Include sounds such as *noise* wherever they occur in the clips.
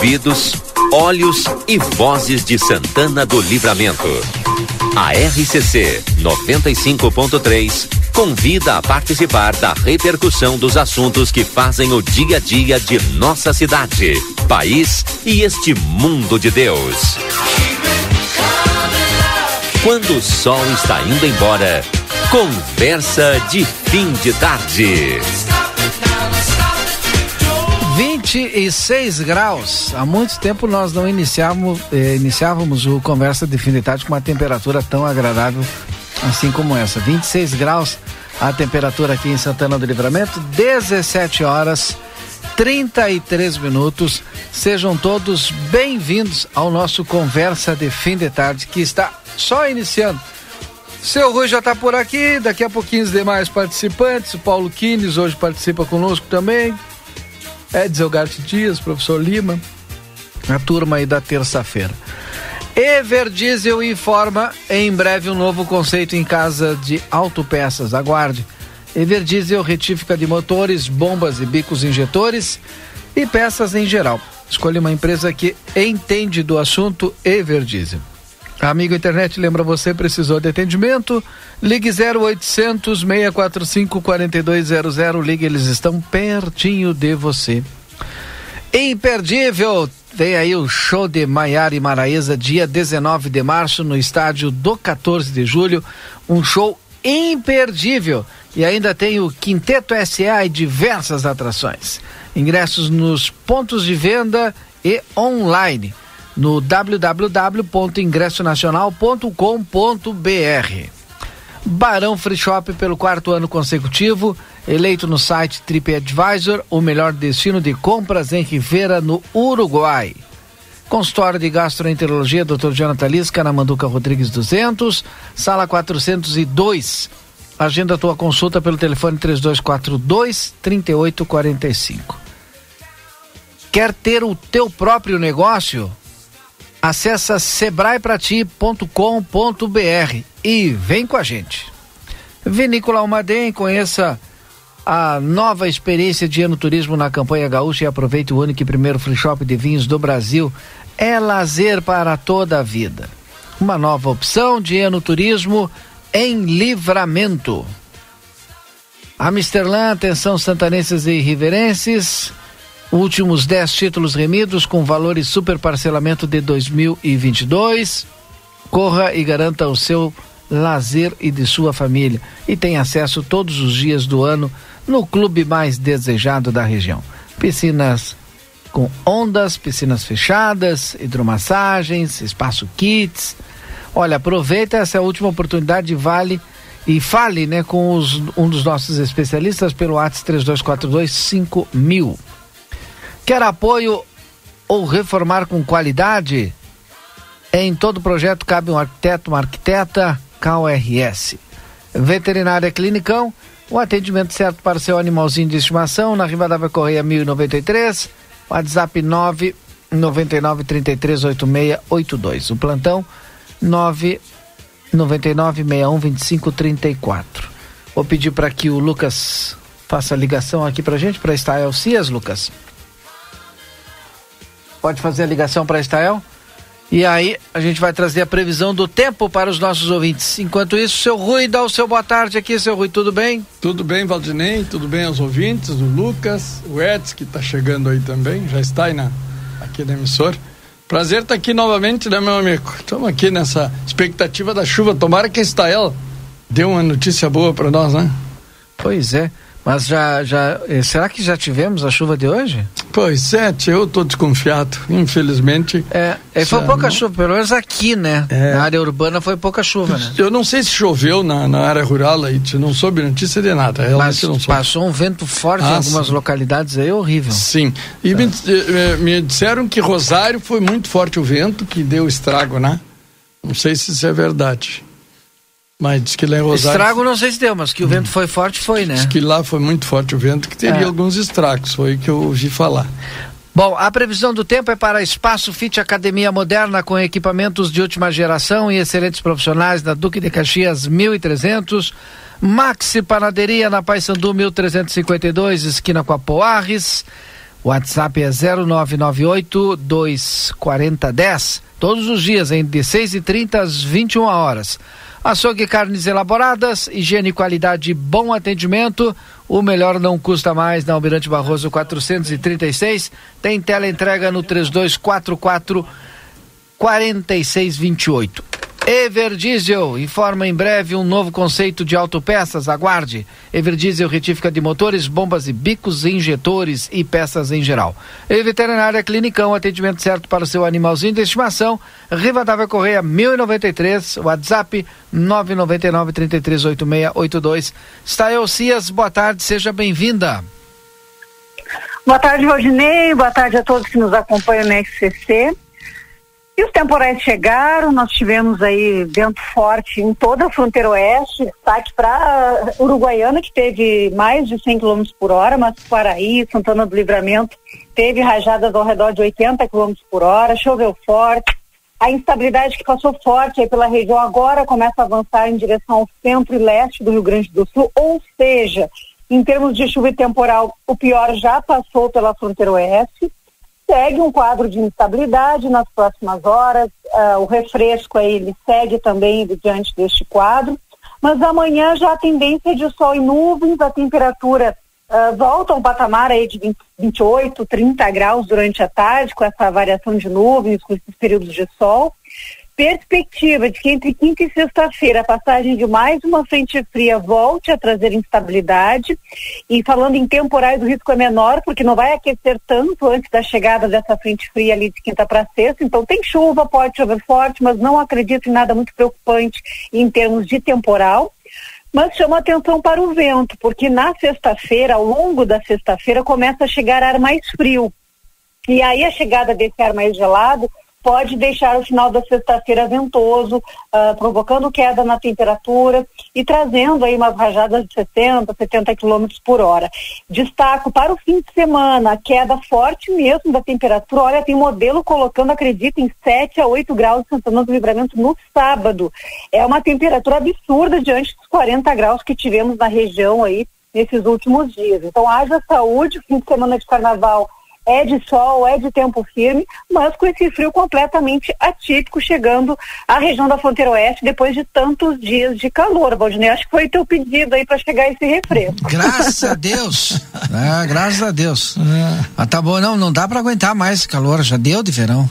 ouvidos, olhos e vozes de Santana do Livramento. A RCC 95.3 convida a participar da repercussão dos assuntos que fazem o dia a dia de nossa cidade, país e este mundo de Deus. Quando o sol está indo embora, conversa de fim de tarde. 26 graus. Há muito tempo nós não iniciávamos, eh, iniciávamos o Conversa de Fim de Tarde com uma temperatura tão agradável assim como essa. 26 graus a temperatura aqui em Santana do Livramento, 17 horas 33 minutos. Sejam todos bem-vindos ao nosso Conversa de Fim de Tarde que está só iniciando. Seu Rui já está por aqui, daqui a pouquinho os demais participantes. O Paulo Quines hoje participa conosco também. Edson Garte Dias, professor Lima, a turma aí da terça-feira. Everdiesel informa em breve um novo conceito em casa de autopeças. Aguarde. Everdiesel retífica de motores, bombas e bicos injetores e peças em geral. Escolha uma empresa que entende do assunto Everdiesel. Amigo internet, lembra você, precisou de atendimento? Ligue 0800 645 4200. Ligue, eles estão pertinho de você. Imperdível! Tem aí o show de Maiara e Maraíza, dia 19 de março, no estádio do 14 de julho. Um show imperdível. E ainda tem o Quinteto SA e diversas atrações. Ingressos nos pontos de venda e online no www.ingressonacional.com.br. Barão Free Shop pelo quarto ano consecutivo, eleito no site TripAdvisor o melhor destino de compras em Rivera, no Uruguai. Consultório de Gastroenterologia, Dr. Jonathan Lisca, na Manduca Rodrigues 200, sala 402. Agenda tua consulta pelo telefone 3242 3845. Quer ter o teu próprio negócio? Acesse sebraeprati.com.br e vem com a gente. Vinícola Almaden, conheça a nova experiência de ano turismo na campanha gaúcha e aproveite o único e primeiro free shop de vinhos do Brasil. É lazer para toda a vida. Uma nova opção de ano turismo em livramento. Amsterdã, atenção santanenses e riverenses. Últimos 10 títulos remidos com valores super parcelamento de 2022. Corra e garanta o seu lazer e de sua família. E tem acesso todos os dias do ano no clube mais desejado da região. Piscinas com ondas, piscinas fechadas, hidromassagens, espaço kits. Olha, aproveita essa última oportunidade vale e fale né, com os, um dos nossos especialistas pelo WhatsApp 3242 5000. Quer apoio ou reformar com qualidade? Em todo projeto cabe um arquiteto, uma arquiteta, KRS. Veterinária Clinicão, o atendimento certo para seu animalzinho de estimação, na Rivadavia Correia 1093, WhatsApp 999 338682. O plantão 999 612534. Vou pedir para que o Lucas faça a ligação aqui para gente, para Estael Cias, Lucas. Pode fazer a ligação para Estael? E aí a gente vai trazer a previsão do tempo para os nossos ouvintes. Enquanto isso, seu Rui, dá o seu boa tarde aqui, seu Rui, tudo bem? Tudo bem, Valdinei, tudo bem aos ouvintes, o Lucas, o Edson, que está chegando aí também, já está aí na, aqui na emissora. Prazer estar tá aqui novamente, né, meu amigo? Estamos aqui nessa expectativa da chuva. Tomara que a Estael dê uma notícia boa para nós, né? Pois é. Mas já, já, eh, será que já tivemos a chuva de hoje? Pois é, eu estou desconfiado, infelizmente. É, é foi pouca não... chuva, pelo menos aqui, né? É. Na área urbana foi pouca chuva, né? Eu não sei se choveu na, na área rural aí, não soube notícia de nada. Mas não passou um vento forte ah, em algumas sim. localidades aí, horrível. Sim, e é. me, eh, me disseram que Rosário foi muito forte o vento, que deu estrago, né? Não sei se isso é verdade. Mas diz que lá em Rosário. Estrago não sei se deu, mas que o vento foi forte, foi, né? Diz que lá foi muito forte o vento, que teria é. alguns estragos, foi o que eu ouvi falar. Bom, a previsão do tempo é para Espaço Fit Academia Moderna com equipamentos de última geração e excelentes profissionais da Duque de Caxias 1300, Maxi Panaderia na Paysandu 1352, esquina com a Poarres, WhatsApp é 0998 240 10. Todos os dias, hein? De 6h30 às 21 horas. Açougue carnes elaboradas, higiene e qualidade, bom atendimento. O melhor não custa mais na Almirante Barroso 436. Tem tela entrega no 3244 4628. Everdiesel informa em breve um novo conceito de autopeças. Aguarde. Everdiesel retífica de motores, bombas e bicos, injetores e peças em geral. E Veterinária Clinicão, atendimento certo para o seu animalzinho de estimação. Rivadavia Correia 1093, WhatsApp 999 338682. Stael Cias, boa tarde, seja bem-vinda. Boa tarde, Valdinei. Boa tarde a todos que nos acompanham no XCC. E os temporais chegaram, nós tivemos aí vento forte em toda a fronteira oeste, destaque para Uruguaiana, que teve mais de 100 km por hora, mas Paraí, Santana do Livramento, teve rajadas ao redor de 80 km por hora, choveu forte. A instabilidade que passou forte pela região agora começa a avançar em direção ao centro e leste do Rio Grande do Sul, ou seja, em termos de chuva e temporal, o pior já passou pela fronteira oeste segue um quadro de instabilidade nas próximas horas, uh, o refresco aí ele segue também diante deste quadro, mas amanhã já a tendência de sol e nuvens, a temperatura uh, volta a um patamar aí de 20, 28, 30 graus durante a tarde, com essa variação de nuvens, com esses períodos de sol perspectiva de que entre quinta e sexta-feira a passagem de mais uma frente fria volte a trazer instabilidade e falando em temporais o risco é menor porque não vai aquecer tanto antes da chegada dessa frente fria ali de quinta para sexta, então tem chuva, pode chover forte, mas não acredito em nada muito preocupante em termos de temporal. Mas chama atenção para o vento, porque na sexta-feira, ao longo da sexta-feira, começa a chegar ar mais frio. E aí a chegada desse ar mais gelado pode deixar o final da sexta-feira ventoso, uh, provocando queda na temperatura e trazendo aí umas rajadas de 60, 70 quilômetros por hora. Destaco para o fim de semana, a queda forte mesmo da temperatura. Olha, tem modelo colocando, acredita, em 7 a 8 graus de Santana do Livramento no sábado. É uma temperatura absurda diante dos 40 graus que tivemos na região aí nesses últimos dias. Então, haja saúde, fim de semana de carnaval é de sol, é de tempo firme, mas com esse frio completamente atípico chegando à região da fronteira oeste depois de tantos dias de calor, Valdinei. Acho que foi teu pedido aí para chegar esse refresco. Graças a Deus. *laughs* É, graças a Deus. É. Ah, tá bom, não, não dá para aguentar mais esse calor, já deu de verão.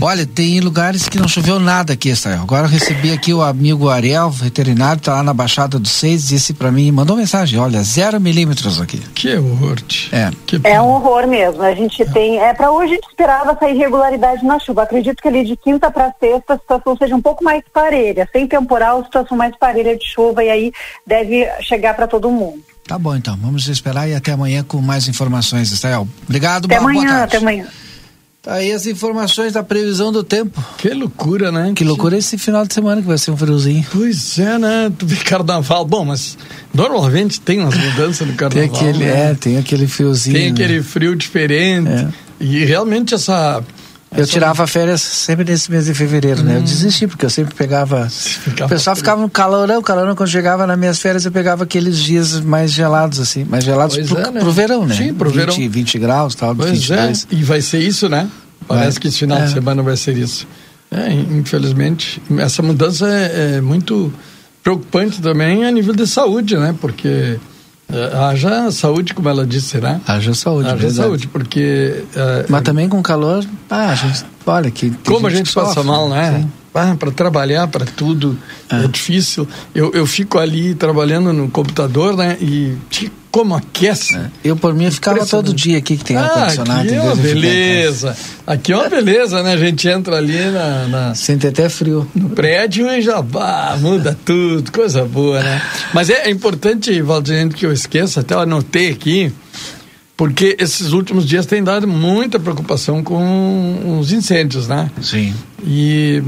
Olha, tem lugares que não choveu nada aqui, Estael. Agora eu recebi aqui o amigo Ariel, veterinário, tá lá na Baixada do Seis, disse para mim, mandou mensagem, olha, zero milímetros aqui. Que horror. É. Que é um horror mesmo. A gente é. tem, é para hoje a gente esperava essa irregularidade na chuva. Acredito que ali de quinta para sexta a situação seja um pouco mais parelha, sem temporal, a situação mais parelha de chuva e aí deve chegar para todo mundo. Tá bom, então. Vamos esperar e até amanhã com mais informações, Estael. Obrigado, até boa, amanhã, boa tarde. Até amanhã. Tá aí as informações da previsão do tempo. Que loucura, né? Que loucura esse final de semana que vai ser um friozinho. Pois é, né? Tu vê carnaval. Bom, mas normalmente tem umas mudanças no carnaval. Tem aquele, né? é, tem aquele friozinho. Tem aquele né? frio diferente. É. E realmente essa eu tirava férias sempre nesse mês de fevereiro, hum. né? Eu hum. desisti, porque eu sempre pegava. Ficava o pessoal ficava no calorão, calorão. Quando chegava nas minhas férias, eu pegava aqueles dias mais gelados, assim. Mais gelados pro, é, né? pro verão, né? Sim, pro 20, verão. 20 graus, tal, pois 22. É. E vai ser isso, né? Parece vai. que esse final é. de semana vai ser isso. É, infelizmente, essa mudança é, é muito preocupante também a nível de saúde, né? Porque haja saúde, como ela disse, né? Haja saúde, Haja verdade. saúde, porque... Uh, Mas também com calor, ah, a gente, olha que... Como gente a gente passa sofre, mal, né? Ah, para trabalhar, para tudo, é. é, difícil. Eu, eu fico ali trabalhando no computador, né? E como aquece. É. Eu, por mim, ficava todo dia aqui que tem ah, ar-condicionado. Aqui é uma beleza. Aqui é uma beleza, né? A gente entra ali na. na Sente até frio. No prédio e já bah, muda tudo, coisa boa, né? Mas é, é importante, Valdir, que eu esqueça, até eu anotei aqui, porque esses últimos dias tem dado muita preocupação com os incêndios, né? Sim. E.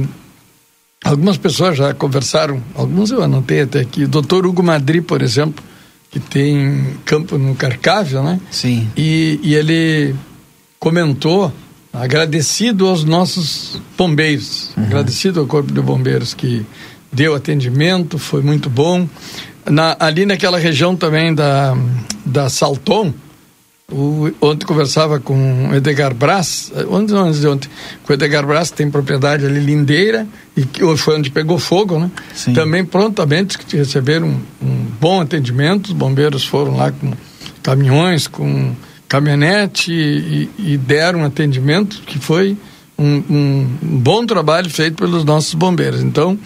Algumas pessoas já conversaram, alguns eu anotei até aqui. O doutor Hugo Madri, por exemplo, que tem campo no Carcávio, né? Sim. E, e ele comentou, agradecido aos nossos bombeiros, uhum. agradecido ao Corpo de Bombeiros que deu atendimento, foi muito bom. Na, ali naquela região também da, da Salton, O, ontem conversava com o Edgar Brás, ontem, ontem, ontem, com o Edgar Brás, que tem propriedade ali lindeira, e que foi onde pegou fogo, né? Sim. Também prontamente receberam um, um bom atendimento, os bombeiros foram lá com caminhões, com caminhonete e, e deram um atendimento que foi um, um, um bom trabalho feito pelos nossos bombeiros. Então,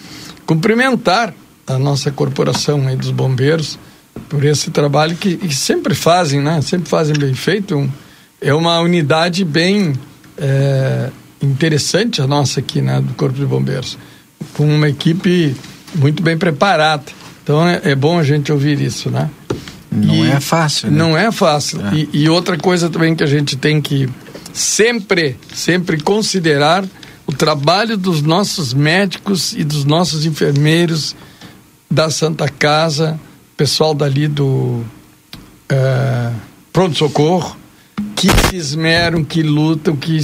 cumprimentar a nossa corporação aí dos bombeiros, por esse trabalho que, que sempre fazem, né? Sempre fazem bem feito. É uma unidade bem é, interessante a nossa aqui, né? Do Corpo de Bombeiros, com uma equipe muito bem preparada. Então é, é bom a gente ouvir isso, né? Não e é fácil. Né? Não é fácil. É. E, e outra coisa também que a gente tem que sempre, sempre considerar o trabalho dos nossos médicos e dos nossos enfermeiros da Santa Casa, pessoal dali do é, pronto-socorro, que se esmeram, que lutam, que.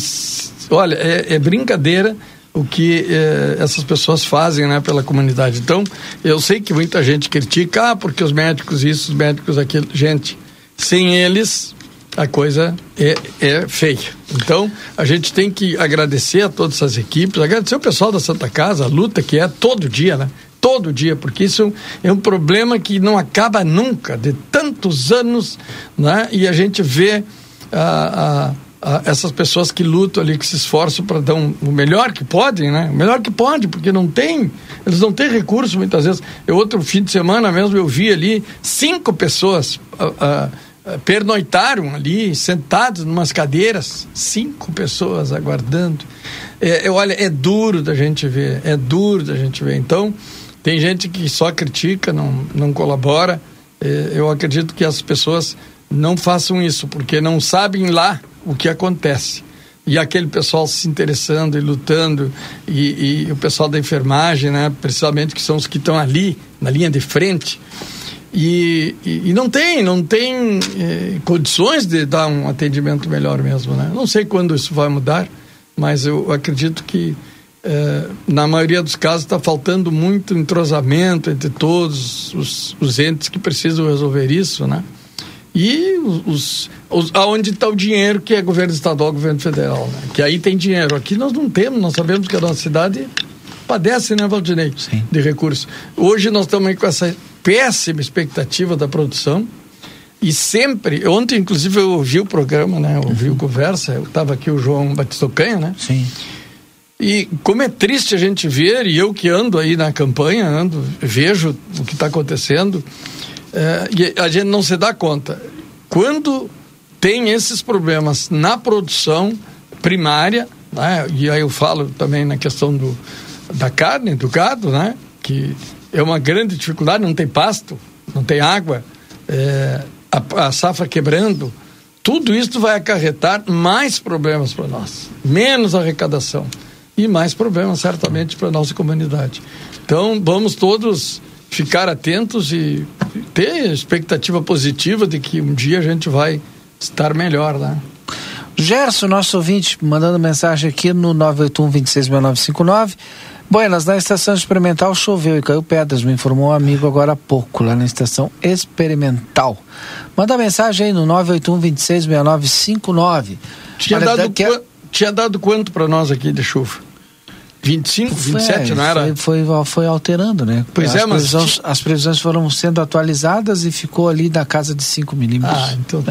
Olha, é, é brincadeira o que é, essas pessoas fazem né, pela comunidade. Então, eu sei que muita gente critica, ah, porque os médicos isso, os médicos aquilo. Gente, sem eles, a coisa é, é feia. Então, a gente tem que agradecer a todas essas equipes, agradecer o pessoal da Santa Casa, a luta que é todo dia, né? Todo dia, porque isso é um problema que não acaba nunca, de tantos anos, né? e a gente vê ah, ah, ah, essas pessoas que lutam ali, que se esforçam para dar um, o melhor que podem, né? o melhor que pode, porque não tem, eles não têm recurso muitas vezes. Eu, outro fim de semana mesmo, eu vi ali cinco pessoas pernoitaram ali, sentados em umas cadeiras, cinco pessoas aguardando. É, olha, é duro da gente ver, é duro da gente ver. Então, tem gente que só critica, não, não colabora. É, eu acredito que as pessoas não façam isso, porque não sabem lá o que acontece. E aquele pessoal se interessando e lutando, e, e o pessoal da enfermagem, né, principalmente que são os que estão ali, na linha de frente, e, e, e, não tem, não tem eh, condições de dar um atendimento melhor mesmo, né? Não sei quando isso vai mudar, mas eu acredito que é, na maioria dos casos está faltando muito entrosamento entre todos os, os, entes que precisam resolver isso, né? E os, os aonde está o dinheiro que é governo estadual, governo federal, né? Que aí tem dinheiro. Aqui nós não temos, nós sabemos que a nossa cidade padece, né, Valdinei? Sim. De recursos. Hoje nós estamos aí com essa péssima expectativa da produção. E sempre, ontem inclusive eu ouvi o programa, né? Eu ouvi uhum. o conversa, eu estava aqui o João Batista Canha, né? Sim. E como é triste a gente ver, e eu que ando aí na campanha, ando, vejo o que está acontecendo, é, e a gente não se dá conta. Quando tem esses problemas na produção primária, né, e aí eu falo também na questão do, da carne, do gado, né, que é uma grande dificuldade, não tem pasto, não tem água, é, a, a safra quebrando, tudo isso vai acarretar mais problemas para nós, menos arrecadação e mais problemas certamente para a nossa comunidade. Então, vamos todos ficar atentos e ter expectativa positiva de que um dia a gente vai estar melhor, né? Gerson, nosso ouvinte, mandando mensagem aqui no 981 266959. Buenas, na estação experimental choveu e caiu pedras, me informou um amigo agora há pouco, lá na estação experimental. Manda mensagem aí no 981 266959. Tinha, Olha, dado, daqui a... tinha dado quanto para nós aqui de chuva? 25, 27, é, não era? Foi, foi, foi, alterando, né? Pois as é, mas. Previsões, as previsões foram sendo atualizadas e ficou ali da casa de 5 milímetros. Ah, então.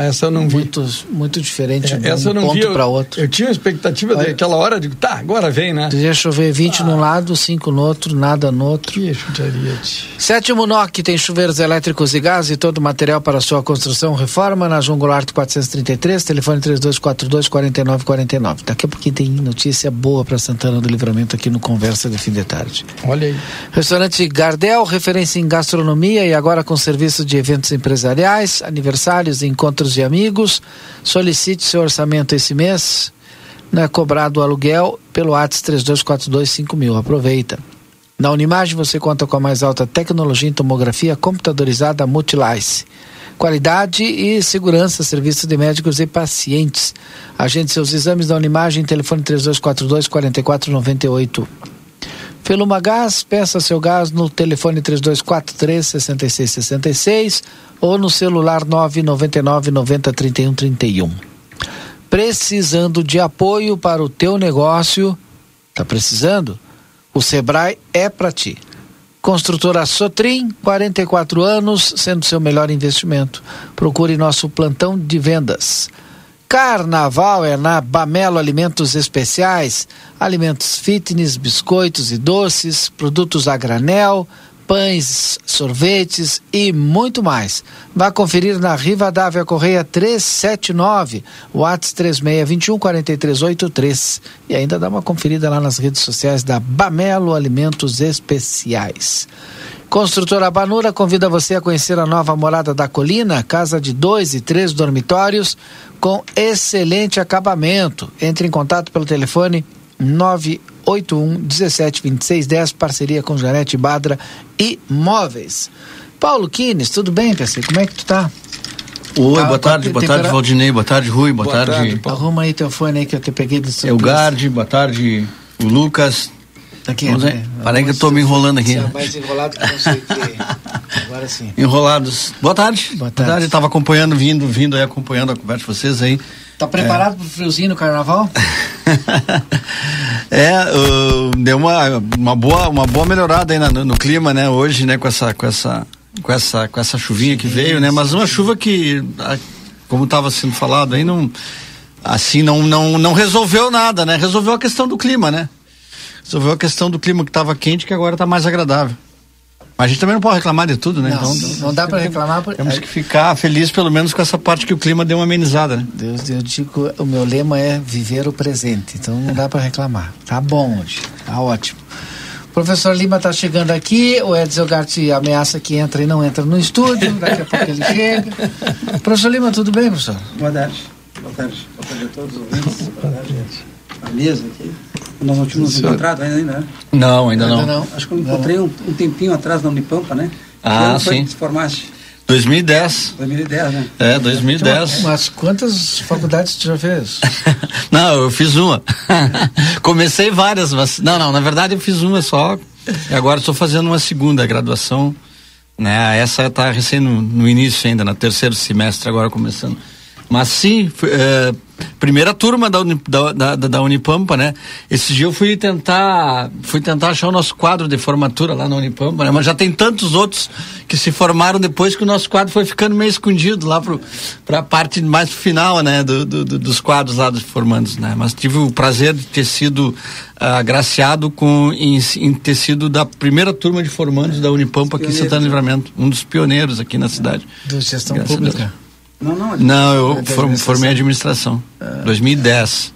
É. Essa eu não vi. Muito, muito diferente é, de um essa eu não ponto para outro. Eu tinha a expectativa Olha, daquela hora, de tá, agora vem, né? Deixa chover 20 ah. num lado, 5 no outro, nada no outro. Que chucharia. Sétimo NOC tem chuveiros elétricos e gás e todo o material para sua construção, reforma na João Goulart 433, telefone 3242 4949. Daqui a pouquinho tem notícia boa para Santana do Livramento aqui no conversa de fim de tarde. Olha aí. Restaurante Gardel, referência em gastronomia e agora com serviço de eventos empresariais, aniversários e encontros de amigos. Solicite seu orçamento esse mês. Não é cobrado o aluguel pelo ATS 32425000. Aproveita. Na Unimagem você conta com a mais alta tecnologia em tomografia computadorizada Multilice. Qualidade e segurança, serviço de médicos e pacientes. Agende seus exames na Unimagem, telefone 3242 4498. Feluma Gás, peça seu gás no telefone 3243 6666 ou no celular 999 90 31 31. Precisando de apoio para o teu negócio? Tá precisando? O Sebrae é para ti. Construtora Sotrim, 44 anos, sendo seu melhor investimento. Procure nosso plantão de vendas. Carnaval é na Bamelo Alimentos Especiais, alimentos fitness, biscoitos e doces, produtos a granel, pães, sorvetes e muito mais. Vá conferir na Rivadavia Correia 379, Whats 3621 4383 e ainda dá uma conferida lá nas redes sociais da Bamelo Alimentos Especiais. Construtora Banura convida você a conhecer a nova morada da colina, casa de dois e três dormitórios com excelente acabamento. Entre em contato pelo telefone 981 17 26 10, parceria com Janete Badra e Móveis. Paulo Kines, tudo bem, PC? Como é que tu tá? Oi, tá, boa tarde, boa tarde, Valdinei, boa tarde, Rui, boa, boa tarde. tarde Arruma aí teu fone aí que eu te peguei do seu. É o Garde, boa tarde, o Lucas, Aqui, Vamos né? Parei que eu estou me enrolando aqui. Mais enrolado que não sei o que. Agora sim. Enrolados. Boa tarde. Boa tarde. Boa tarde. Estava acompanhando, vindo, vindo aí, acompanhando a conversa de vocês aí. Tá preparado é. para o friozinho no carnaval? *laughs* é, uh, deu uma, uma, boa, uma boa melhorada aí no, no, clima, né? Hoje, né? Com essa, com essa, com essa, com essa chuvinha que veio, né? Mas uma chuva que, como estava sendo falado aí, não, assim, não, não, não resolveu nada, né? Resolveu a questão do clima, né? resolveu a questão do clima que estava quente, que agora está mais agradável. Mas a gente também não pode reclamar de tudo, né? Não, então, não dá para reclamar. Por... Temos que ficar feliz pelo menos com essa parte que o clima deu uma amenizada, né? Deus, eu digo, o meu lema é viver o presente, então não dá para reclamar. Tá bom hoje, tá ótimo. O professor Lima está chegando aqui, o Edson Gatti ameaça que entra e não entra no estúdio, daqui a pouco ele chega. *laughs* Professor Lima, tudo bem, professor? Boa tarde. Boa tarde. Boa tarde a todos os ouvintes. Boa tarde, gente. A mesa aqui. Nós não tínhamos encontrado ainda, né? Não, ainda, ainda não. não. Acho que eu encontrei um, um, tempinho atrás na Unipampa, né? Ah, sim. Que te formaste? 2010. 2010, né? É, 2010. Mas quantas faculdades tu já fez? *laughs* não, eu fiz uma. *laughs* Comecei várias, mas. Não, não, na verdade eu fiz uma só. E agora estou fazendo uma segunda graduação. Né? Essa está recém no, no, início ainda, no terceiro semestre, agora começando. Mas sim, é, primeira turma da, da, da, da, Unipampa, né? Esse dia eu fui tentar, fui tentar achar o nosso quadro de formatura lá na Unipampa, né? Mas já tem tantos outros que se formaram depois que o nosso quadro foi ficando meio escondido lá para a parte mais final, né? Do, do, do, dos quadros lá dos formandos, né? Mas tive o prazer de ter sido uh, agraciado com em, em, ter sido da primeira turma de formandos da Unipampa aqui em Santana Livramento, um dos pioneiros aqui na cidade. Do gestão pública. Não, não. Não, eu formei, formei administração. É. 2010.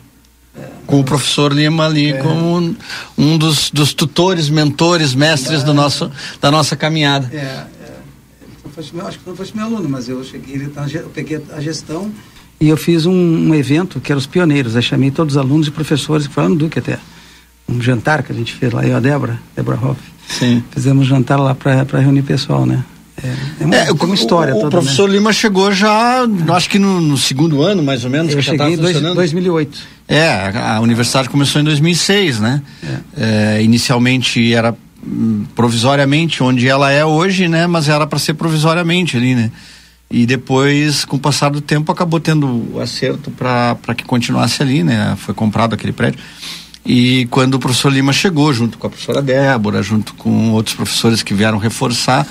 É. Com o professor Lima ali é. como um, um dos, dos, tutores, mentores, mestres do nosso, da nossa caminhada. É, é. Acho que não fosse meu aluno, mas eu cheguei, eu peguei a gestão e eu fiz um, um evento que era os pioneiros. Eu chamei todos os alunos e professores, que foram no Duque até. Um jantar que a gente fez lá, eu e a Débora, Débora Hoff. Sim. Fizemos um jantar lá para reunir pessoal, né? É, é, uma, é, uma história o, toda, o professor né? Lima chegou já, acho que no, no, segundo ano, mais ou menos. Eu cheguei em 2008. É, a, a, universidade começou em 2006, né? É. É, inicialmente era hum, provisoriamente onde ela é hoje, né? Mas era para ser provisoriamente ali, né? E depois, com o passar do tempo, acabou tendo o acerto para que continuasse ali, né? Foi comprado aquele prédio. E quando o professor Lima chegou, junto com a professora Débora, junto com outros professores que vieram reforçar,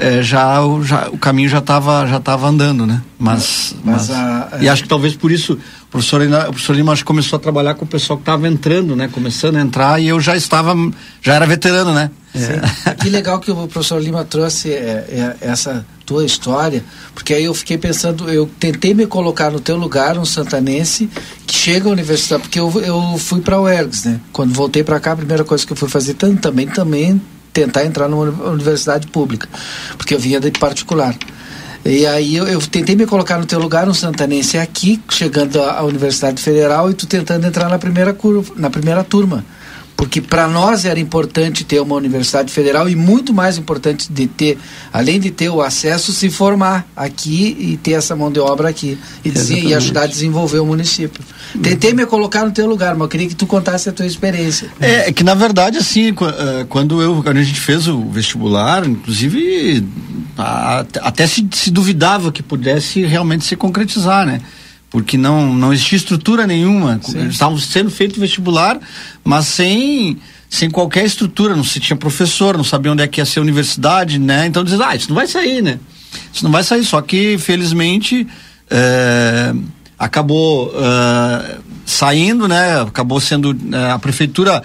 é, já, já, o caminho já estava já tava andando, né? Mas, mas, mas a, é... e acho que talvez por isso o professor, o professor Lima acho começou a trabalhar com o pessoal que estava entrando, né? Começando a entrar e eu já estava, já era veterano, né? É. que legal que o professor Lima trouxe é, é, essa tua história, porque aí eu fiquei pensando, eu tentei me colocar no teu lugar, um santanense que chega à universidade, porque eu, eu fui para o ERGS, né? Quando voltei para cá, a primeira coisa que eu fui fazer também, também tentar entrar numa universidade pública, porque eu vinha de particular. E aí eu, eu, tentei me colocar no teu lugar, um santanense aqui, chegando à, Universidade Federal, e tu tentando entrar na primeira curva, na primeira turma. Porque para nós era importante ter uma universidade federal e muito mais importante de ter, além de ter o acesso, se formar aqui e ter essa mão de obra aqui e, dizer, e ajudar a desenvolver o município. Tentei me colocar no teu lugar, mas eu queria que tu contasse a tua experiência. É, é que na verdade assim, eh, quando eu quando a gente fez o vestibular, inclusive até se, se duvidava que pudesse realmente se concretizar, né? Porque não não existia estrutura nenhuma. Estavam sendo feito vestibular, mas sem sem qualquer estrutura, não se tinha professor, não sabia onde é que ia ser a universidade, né? Então dizia, ah, isso não vai sair, né? Isso não vai sair, só que felizmente é, acabou é, saindo, né? Acabou sendo é, a prefeitura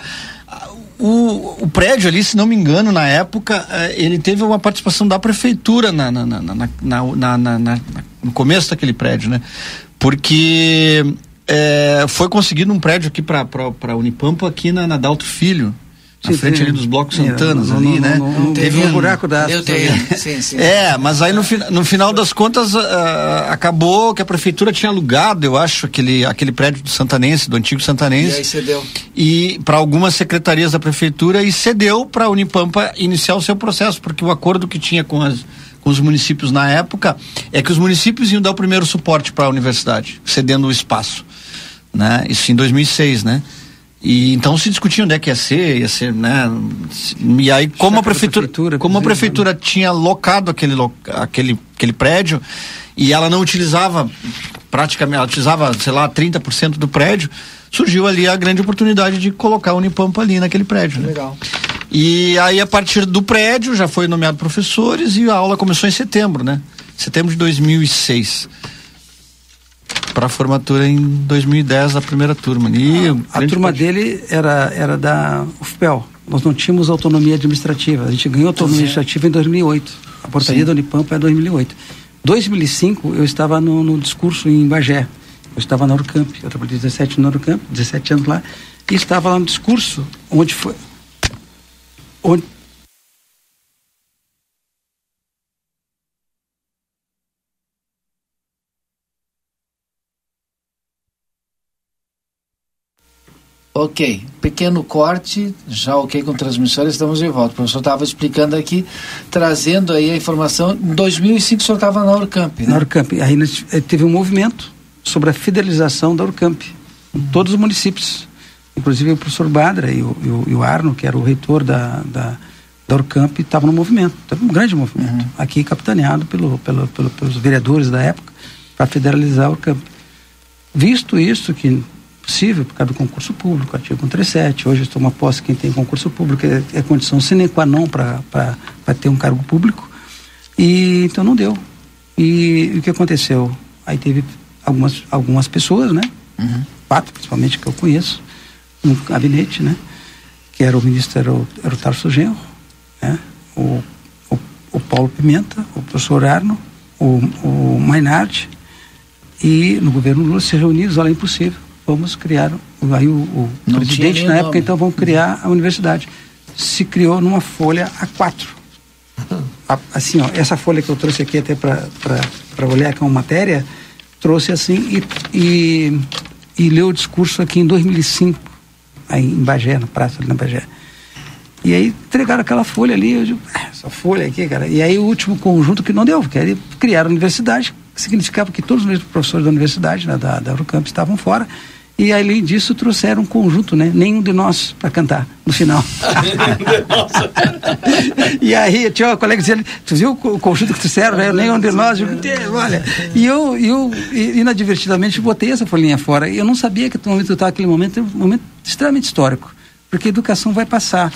o, o prédio ali, se não me engano, na época, ele teve uma participação da prefeitura na, na, na, na no começo daquele prédio, né? Porque é, foi conseguido um prédio aqui para a Unipampa, aqui na, na Dalto Filho. Na sim, frente sim. ali dos blocos é, Santanas não, ali, não, né? Não, não, teve um buraco da sim, sim. É, mas aí no, no final das contas uh, acabou que a prefeitura tinha alugado, eu acho, aquele, aquele prédio do Santanense, do antigo Santanense. E aí cedeu. E para algumas secretarias da prefeitura e cedeu para a Unipampa iniciar o seu processo, porque o acordo que tinha com as com os municípios na época é que os municípios iam dar o primeiro suporte para a universidade, cedendo o espaço, né? Isso em 2006, né? E então se discutia onde é que ia ser, ia ser, né? E aí como a prefeitura, prefeitura como a prefeitura tinha locado aquele aquele aquele prédio e ela não utilizava praticamente, ela utilizava, sei lá, 30% do prédio, surgiu ali a grande oportunidade de colocar a Unipampa ali naquele prédio. Né? Legal. E aí, a partir do prédio, já foi nomeado professores e a aula começou em setembro, né? Setembro de 2006. Para a formatura em 2010, a primeira turma. E a, a turma dele era, era da UFPEL. Nós não tínhamos autonomia administrativa. A gente ganhou autonomia Sim. administrativa em 2008. A portaria Sim. da Unipampa é 2008. 2005, eu estava no, no discurso em Bagé. Eu estava na Urcamp. Eu trabalhei 17 no Urcamp, 17 anos lá. E estava lá no discurso, onde foi onde Ok, pequeno corte, já ok com transmissora, estamos de volta. O professor estava explicando aqui, trazendo aí a informação. Em 2005 o senhor estava na Urcamp, né? Na Urcamp. Aí eh, teve um movimento sobre a fidelização da Urcamp, em todos os municípios inclusive o professor Badra e o, e o, e o Arno, que era o reitor da, da, da Orcamp, estavam no movimento, teve um grande movimento, uhum. aqui capitaneado pelo, pelo, pelo, pelos vereadores da época, para federalizar a Orcamp. Visto isso, que possível por causa do concurso público, artigo 137, hoje estou uma posse quem tem concurso público, é, é condição sine qua non para ter um cargo público, e então não deu. E, e o que aconteceu? Aí teve algumas, algumas pessoas, né? Uhum. Quatro, principalmente, que eu conheço, no gabinete, né? Que era o ministro, era o, era o Tarso Genro, né? O, o, o, Paulo Pimenta, o professor Arno, o, o Mainardi, e no governo Lula se reuniram, olha, é impossível, vamos criar, aí o, o presidente na época, nome. então vamos criar a universidade. Se criou numa folha A4. A, assim, ó, essa folha que eu trouxe aqui até para olhar com a matéria, trouxe assim e, e, e leu o discurso aqui em 2005 aí em Bagé, na praça ali na Bagé. E aí entregaram aquela folha ali, eu digo, ah, essa folha aqui, cara. E aí o último conjunto que não deu, porque aí criaram a universidade, que significava que todos os professores da universidade, né, da, da Eurocamp, estavam fora. E além disso trouxeram um conjunto, né? Nenhum de nós para cantar no final. *laughs* e aí tinha uma colega dizendo, tu viu o conjunto que trouxeram, né? Nenhum de nós, eu, olha. E eu, eu inadvertidamente botei essa folhinha fora. E eu não sabia que no momento eu estava naquele momento, um momento extremamente histórico, porque a educação vai passar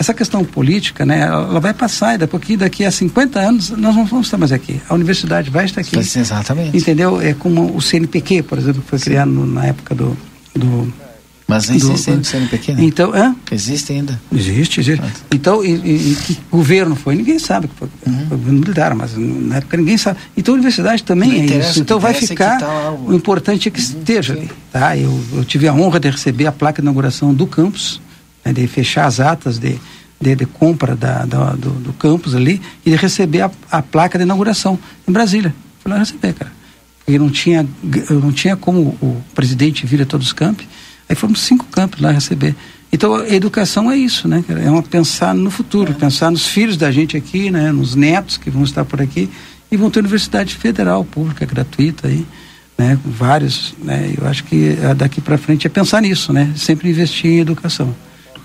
essa questão política, né, ela vai passar, e daqui, daqui a 50 anos nós não vamos estar mais aqui. A universidade vai estar aqui. Exatamente. Entendeu? É como o CNPq, por exemplo, que foi Sim. criado no, na época do. do mas não existe ainda o CNPq, né? Então, hã? Existe ainda. Existe, existe. Então, e, e, que governo foi? Ninguém sabe foi, uhum. foi militar, mas na época ninguém sabe. Então, a universidade também não é isso. Então, vai ficar. Tá o importante é que uhum. esteja ali. Tá? Eu, eu tive a honra de receber a placa de inauguração do campus né, de fechar as atas de, de, de compra da, da do, do, campus ali e de receber a, a placa de inauguração em Brasília. Fui lá receber, cara. Porque não tinha, não tinha como o presidente vir a todos os campos. Aí fomos cinco campos lá receber. Então, a educação é isso, né? É uma pensar no futuro, é. pensar nos filhos da gente aqui, né? Nos netos que vão estar por aqui e vão ter universidade federal, pública, gratuita aí, né? Vários, né? Eu acho que daqui para frente é pensar nisso, né? Sempre investir em educação.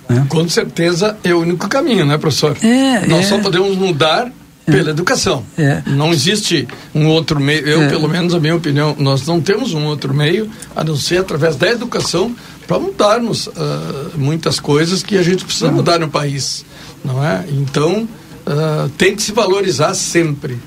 Né? Com certeza é o único caminho, né, professor? É, Nós é. só podemos mudar é. pela educação. É. Não existe um outro meio. Eu, é. pelo menos, a minha opinião, nós não temos um outro meio a não ser através da educação para mudarmos uh, muitas coisas que a gente precisa uhum. mudar no país, não é? Então uh, tem que se valorizar sempre.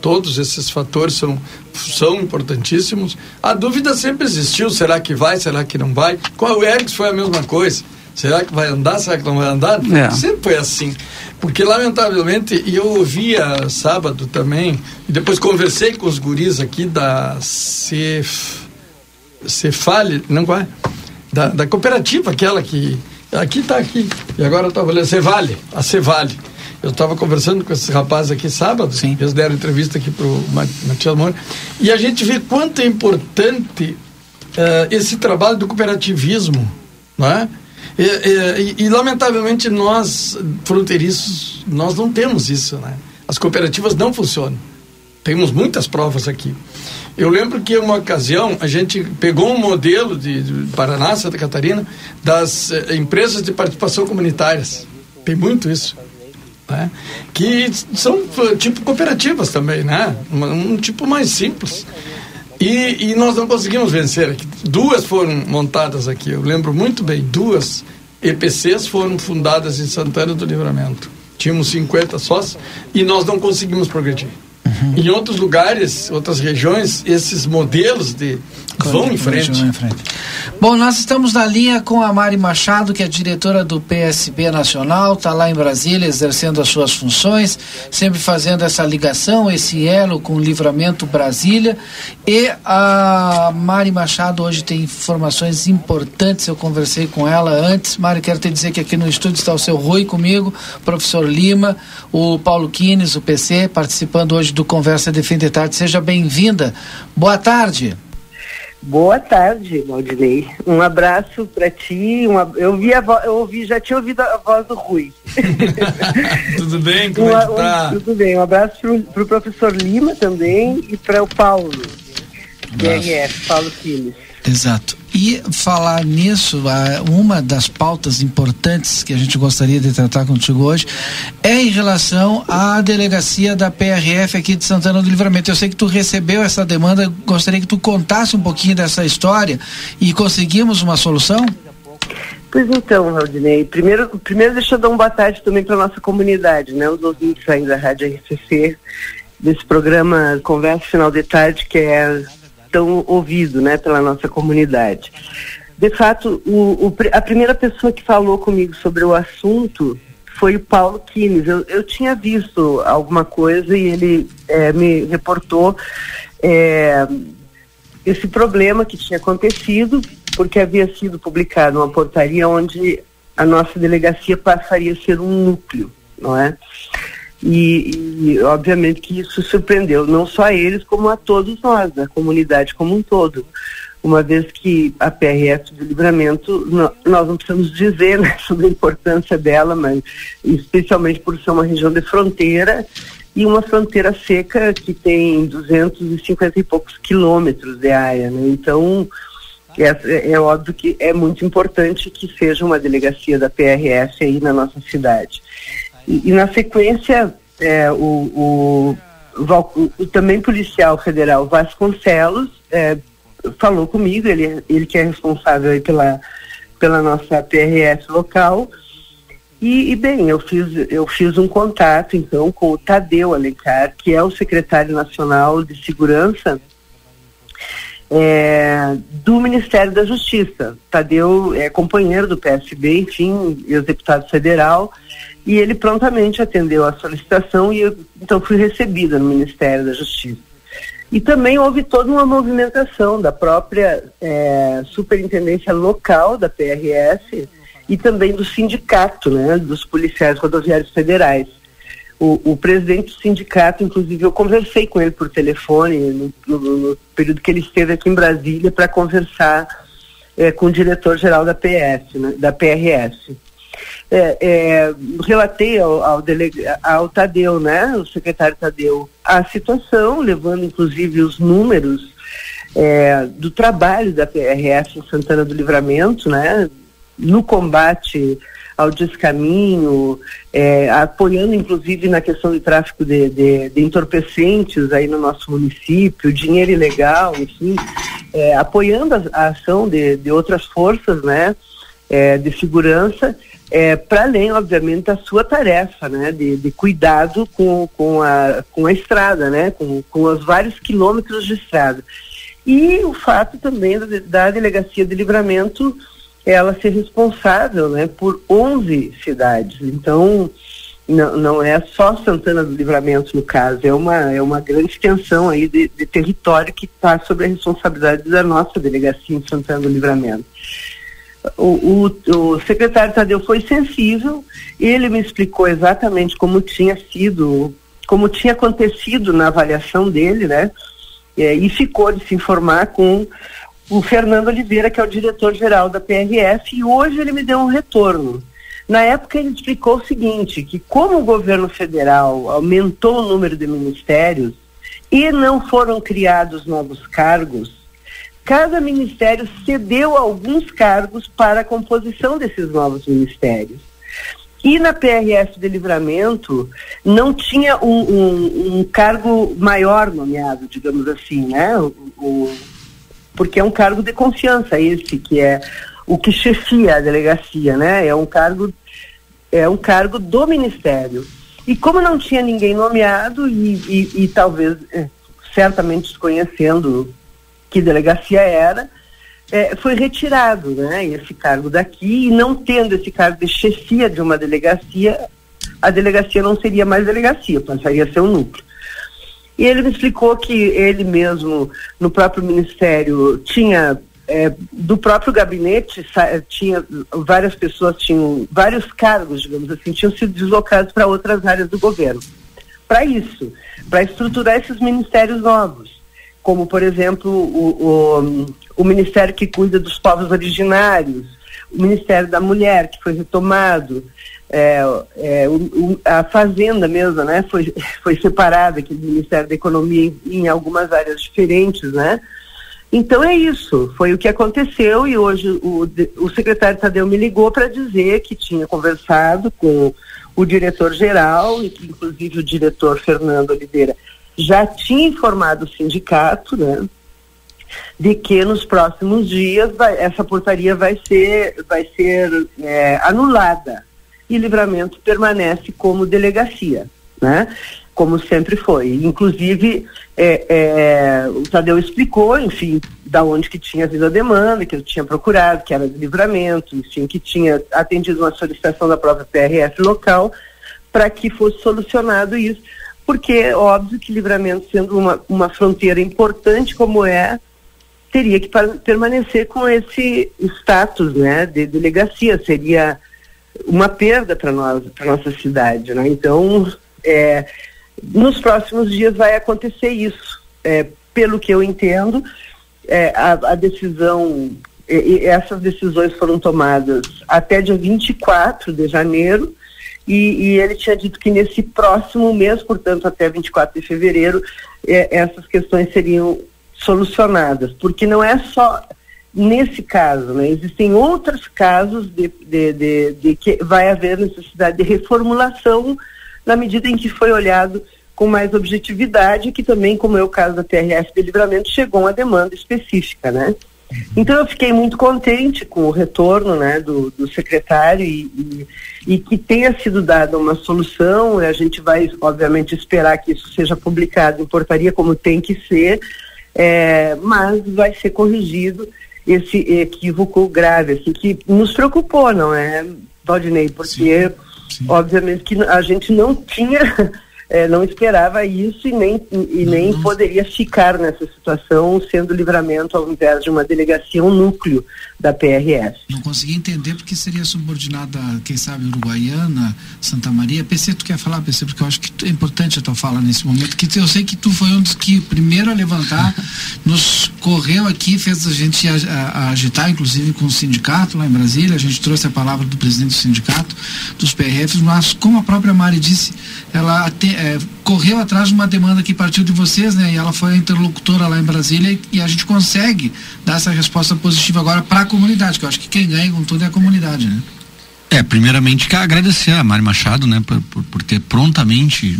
Todos esses fatores são são importantíssimos. A dúvida sempre existiu: será que vai? Será que não vai? Com a UERGS foi a mesma coisa. Será que vai andar? Será que não vai andar? É. Sempre foi assim. Porque, lamentavelmente, e eu ouvia sábado também, e depois conversei com os guris aqui da Cef, Cefale, não vai? da, da cooperativa, aquela que. Aqui está aqui. E agora eu estava olhando, Cevale, a Cevale. Eu estava conversando com esses rapazes aqui sábado, Sim. eles deram entrevista aqui para o Matias Moura, e a gente vê quanto é importante uh, esse trabalho do cooperativismo, não é? E, e, e, lamentavelmente nós, fronteiriços, nós não temos isso, né? As cooperativas não funcionam. Temos muitas provas aqui. Eu lembro que uma ocasião a gente pegou um modelo de, de Paraná, Santa Catarina, das eh, empresas de participação comunitárias. Tem muito isso. Né? Que são tipo cooperativas também, né? Um, um tipo mais simples. E, e, nós não conseguimos vencer. Duas foram montadas aqui, eu lembro muito bem. Duas EPCs foram fundadas em Santana do Livramento. Tínhamos 50 sócios e nós não conseguimos progredir. Uhum. Em outros lugares, outras regiões, esses modelos de vão em frente. em frente. Bom, nós estamos na linha com a Mari Machado, que é diretora do PSB Nacional, está lá em Brasília exercendo as suas funções, sempre fazendo essa ligação, esse elo com o Livramento Brasília. E a Mari Machado hoje tem informações importantes, eu conversei com ela antes. Mari, quero te dizer que aqui no estúdio está o seu Rui comigo, o professor Lima, o Paulo Quines, o PC, participando hoje do Conversa de Fim de Tarde. Seja bem-vinda. Boa tarde. Boa tarde, Maldinei. Um abraço para ti. Uma... Eu vi a vo... eu ouvi, já tinha ouvido a voz do Rui. *laughs* tudo bem? Como é que tá? Um, tudo bem. Um abraço para o professor Lima também e para o Paulo, DRF, Paulo Quines. Exato. E falar nisso, uma das pautas importantes que a gente gostaria de tratar contigo hoje é em relação à delegacia da PRF aqui de Santana do Livramento. Eu sei que tu recebeu essa demanda, gostaria que tu contasse um pouquinho dessa história e conseguimos uma solução? Pois então, Rodinei, primeiro, primeiro deixa eu dar uma boa tarde também para nossa comunidade, né? Os ouvintes aí da Rádio RCC, desse programa Conversa Final de Tarde, que é tão ouvido né, pela nossa comunidade. De fato, o, o, a primeira pessoa que falou comigo sobre o assunto foi o Paulo Kines. Eu, eu tinha visto alguma coisa e ele é, me reportou é, esse problema que tinha acontecido, porque havia sido publicado uma portaria onde a nossa delegacia passaria a ser um núcleo, não é? E, e, obviamente que isso surpreendeu não só a eles, como a todos nós, a comunidade como um todo. Uma vez que a PRF do Livramento, nós não precisamos dizer né, *laughs* sobre a importância dela, mas especialmente por ser uma região de fronteira e uma fronteira seca que tem 250 e poucos quilômetros de área. Né? Então, é, é óbvio que é muito importante que seja uma delegacia da PRF aí na nossa cidade. E, na sequência, é, o, o, o, também policial federal Vasconcelos é, falou comigo, ele, ele que é responsável pela, pela nossa PRS local. E, e, bem, eu fiz, eu fiz um contato então com o Tadeu Alencar, que é o secretário nacional de segurança é, do Ministério da Justiça. Tadeu é companheiro do PSB, enfim, ex-deputado federal, e ele prontamente atendeu a solicitação e eu, então fui recebida no Ministério da Justiça. E também houve toda uma movimentação da própria é, superintendência local da PRS e também do sindicato, né, dos policiais rodoviários federais. O, o, presidente do sindicato, inclusive, eu conversei com ele por telefone no, no, no período que ele esteve aqui em Brasília para conversar é, com o diretor-geral da PS, né, da PRS. É, é, relatei ao, ao, delega, ao Tadeu, né, o secretário Tadeu, a situação, levando inclusive os números é, do trabalho da PRS em Santana do Livramento, né, no combate ao descaminho, é, apoiando inclusive na questão de tráfico de, de, de, entorpecentes aí no nosso município, dinheiro ilegal, enfim, é, apoiando a, a ação de, de, outras forças, né, é, de segurança, é, para além, obviamente, da sua tarefa, né, de, de, cuidado com, com, a, com a estrada, né, com, com os vários quilômetros de estrada. E o fato também da, da delegacia de livramento ela ser responsável né, por 11 cidades. Então, não, não é só Santana do Livramento no caso, é uma, é uma grande extensão aí de, de território que está sob a responsabilidade da nossa delegacia em Santana do Livramento. O, o, o, secretário Tadeu foi sensível, ele me explicou exatamente como tinha sido, como tinha acontecido na avaliação dele, né? É, e ficou de se informar com o Fernando Oliveira, que é o diretor-geral da PRF, e hoje ele me deu um retorno. Na época ele explicou o seguinte, que como o governo federal aumentou o número de ministérios e não foram criados novos cargos, cada ministério cedeu alguns cargos para a composição desses novos ministérios. E na PRF de livramento não tinha um, um, um cargo maior nomeado, digamos assim, né? O, o porque é um cargo de confiança esse, que é o que chefia a delegacia, né? É um cargo, é um cargo do Ministério. E como não tinha ninguém nomeado e, e, e talvez é, certamente desconhecendo que delegacia era, é, foi retirado, né? Esse cargo daqui e não tendo esse cargo de chefia de uma delegacia, a delegacia não seria mais delegacia, passaria a ser um núcleo. E ele me explicou que ele mesmo, no próprio ministério, tinha é, do próprio gabinete tinha várias pessoas tinham vários cargos, digamos assim, tinham sido deslocados para outras áreas do governo. Para isso, para estruturar esses ministérios novos, como por exemplo o, o, o ministério que cuida dos povos originários, o Ministério da Mulher que foi retomado, é, é, o, a fazenda mesmo, né, foi, *laughs* foi separada aqui do Ministério da Economia em, em, algumas áreas diferentes, né? Então é isso, foi o que aconteceu e hoje o, o secretário Tadeu me ligou para dizer que tinha conversado com o diretor-geral e que inclusive o diretor Fernando Oliveira já tinha informado o sindicato, né? De que nos próximos dias vai, essa portaria vai ser, vai ser é, anulada e Livramento permanece como delegacia, né? Como sempre foi. Inclusive, é, é, o Tadeu explicou, enfim, da onde que tinha havido a demanda, que eu tinha procurado, que era de livramento, enfim, que tinha atendido uma solicitação da própria PRF local para que fosse solucionado isso. Porque é óbvio que livramento, sendo uma, uma fronteira importante como é, teria que permanecer com esse status né, de delegacia. Seria uma perda para nós, para nossa cidade, né? Então, é, nos próximos dias vai acontecer isso. É, pelo que eu entendo, é, a, a, decisão, essas decisões foram tomadas até dia 24 de janeiro, e, e, ele tinha dito que nesse próximo mês, portanto até 24 de fevereiro, é, essas questões seriam solucionadas, porque não é só nesse caso, né? Existem outros casos de, de, de, de, que vai haver necessidade de reformulação na medida em que foi olhado com mais objetividade, que também, como é o caso da TRF de livramento, chegou uma demanda específica, né? Então eu fiquei muito contente com o retorno né, do, do secretário e, e, e, que tenha sido dada uma solução. A gente vai, obviamente, esperar que isso seja publicado em portaria como tem que ser, é, mas vai ser corrigido esse equívoco grave, assim, que nos preocupou, não é, Valdinei? Porque, sim, sim. obviamente, que a gente não tinha é, não esperava isso e nem, e nem uhum. poderia ficar nessa situação sendo livramento ao invés de uma delegacia, um núcleo da PRF. Não consegui entender porque seria subordinada, quem sabe, Uruguaiana, Santa Maria. PC, tu quer falar, PC, porque eu acho que é importante a tua fala nesse momento, que eu sei que tu foi um dos que primeiro a levantar *laughs* nos correu aqui, fez a gente a, a, agitar, inclusive com o sindicato lá em Brasília, a gente trouxe a palavra do presidente do sindicato, dos PRFs, mas como a própria Mari disse, ela te, é, correu atrás de uma demanda que partiu de vocês, né? E ela foi a interlocutora lá em Brasília e, a gente consegue dar essa resposta positiva agora para a comunidade, que eu acho que quem ganha com tudo é a comunidade, né? É, primeiramente quero agradecer a Mari Machado, né, por, por, por ter prontamente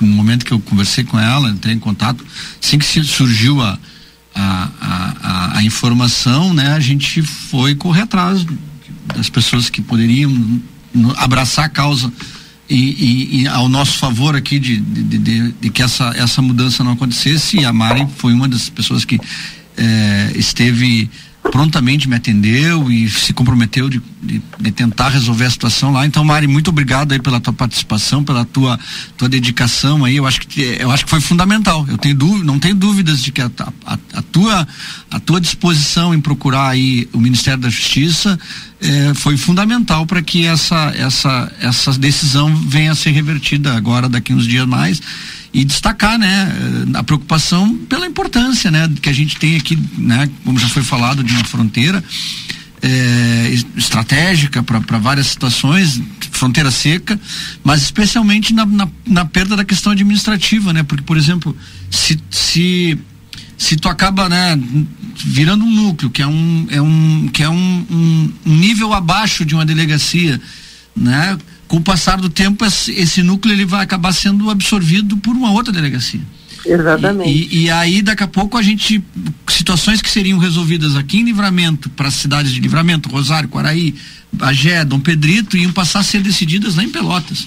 no momento que eu conversei com ela, entrei em contato, assim que surgiu a, a, a, a, informação, né, a gente foi correr atrás das pessoas que poderiam abraçar a causa e, e, e ao nosso favor aqui de, de, de, de, que essa, essa mudança não acontecesse e a Mari foi uma das pessoas que eh, esteve prontamente me atendeu e se comprometeu de, de, de, tentar resolver a situação lá. Então, Mari, muito obrigado aí pela tua participação, pela tua, tua dedicação aí. Eu acho que eu acho que foi fundamental. Eu tenho dúvida, não tenho dúvidas de que a, a, a, tua a tua disposição em procurar aí o Ministério da Justiça eh, foi fundamental para que essa essa essa decisão venha a ser revertida agora daqui uns dias mais e destacar, né, a preocupação pela importância, né, que a gente tem aqui, né, como já foi falado, de uma fronteira é, estratégica para várias situações, fronteira seca, mas especialmente na, na, na, perda da questão administrativa, né, porque, por exemplo, se, se, se tu acaba, né, virando um núcleo, que é um, é um, que é um, um nível abaixo de uma delegacia, né, com o passar do tempo, esse, esse, núcleo ele vai acabar sendo absorvido por uma outra delegacia. Exatamente. E, e, e, aí, daqui a pouco, a gente. Situações que seriam resolvidas aqui em Livramento, para as cidades de Livramento, Rosário, Quaraí, Bagé, Dom Pedrito, iam passar a ser decididas lá em Pelotas,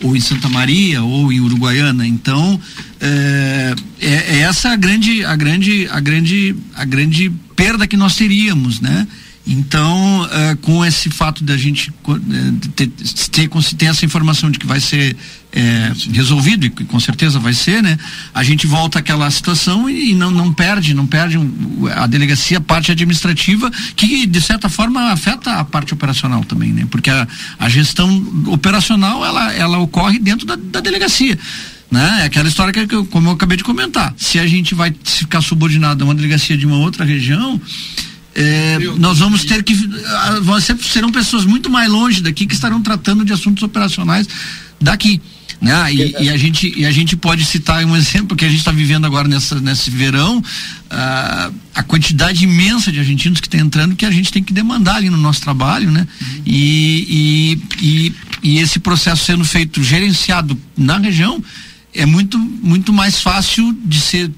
ou em Santa Maria, ou em Uruguaiana. Então, é, é, é essa a grande, a grande, a grande, a grande perda que nós teríamos, né? Então, uh, com esse fato da gente uh, ter, ter, ter, essa informação de que vai ser é, resolvido, e com certeza vai ser, né? A gente volta àquela situação e, e não, não perde, não perde um, a delegacia, a parte administrativa, que de certa forma afeta a parte operacional também, né? Porque a, a gestão operacional, ela, ela ocorre dentro da, da delegacia né? É aquela história que, como eu acabei de comentar, se a gente vai ficar subordinado a uma delegacia de uma outra região, é, nós vamos ter que. Ah, serão pessoas muito mais longe daqui que estarão tratando de assuntos operacionais daqui. Né? E, e, a gente, e a gente pode citar um exemplo que a gente está vivendo agora nessa, nesse verão, uh, a quantidade imensa de argentinos que está entrando que a gente tem que demandar ali no nosso trabalho, né? E, e, e, e, esse processo sendo feito, gerenciado na região, é muito, muito mais fácil de ser.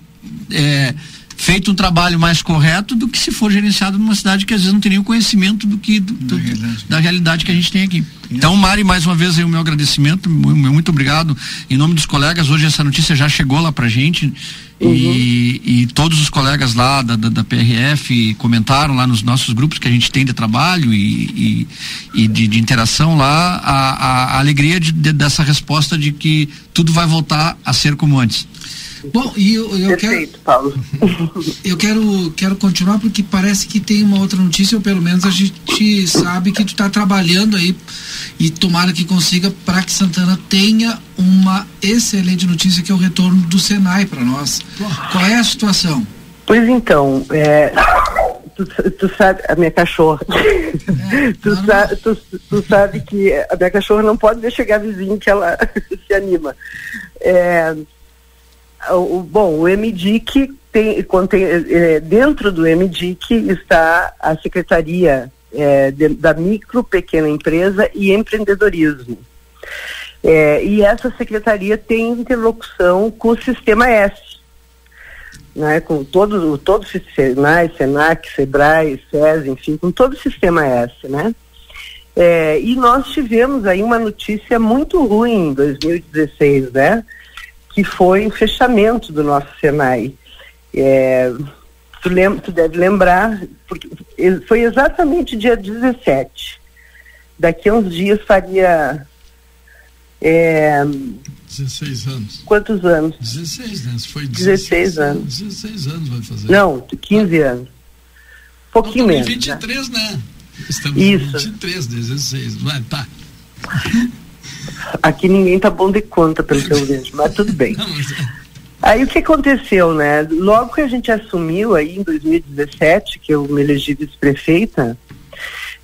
É, feito um trabalho mais correto do que se for gerenciado numa cidade que às vezes não tem nenhum conhecimento do que do, da, realidade. da, realidade. que a gente tem aqui. Então, Mari, mais uma vez aí o meu agradecimento, muito obrigado. Em nome dos colegas, hoje essa notícia já chegou lá pra gente. Uhum. E, e, todos os colegas lá da, da, da, PRF comentaram lá nos nossos grupos que a gente tem de trabalho e, e, e de, de, interação lá a, a, a alegria de, de, dessa resposta de que tudo vai voltar a ser como antes. Bom, e eu, eu Perfeito, quero. Paulo. *laughs* Eu quero, quero continuar porque parece que tem uma outra notícia, ou pelo menos a gente sabe que tu está trabalhando aí e tomara que consiga para que Santana tenha uma excelente notícia que é o retorno do Senai para nós. Qual é a situação? Pois então, é, tu, tu, sabe, a minha cachorra, é, *laughs* tu, sa, tu, tu, sabe que a minha cachorra não pode ver chegar vizinho que ela *laughs* se anima. É, o, bom, o MDIC tem, contém, é, dentro do MDIC está a Secretaria é, de, da Micro, Pequena Empresa e Empreendedorismo. É, e essa secretaria tem interlocução com o Sistema S, né, com todo, todo o Senai, Senac, Sebrae, SES, enfim, com todo o Sistema S, né? É, e nós tivemos aí uma notícia muito ruim em 2016, né? Que foi o fechamento do nosso Senai. É, tu, lembra, tu deve lembrar, porque foi exatamente dia 17. Daqui a uns dias faria. É, 16 anos. Quantos anos? 16, né? Foi 16, 16 anos. 16 anos vai fazer. Não, 15 anos. Pouquinho menos. 23, né? né? Estamos Isso. em 23, 16. Vai, tá. Aqui ninguém tá bom de conta, pelo que eu vejo, mas tudo bem. *laughs* É. Aí o que aconteceu, né? Logo que a gente assumiu aí em 2017, que eu me elegi vice-prefeita,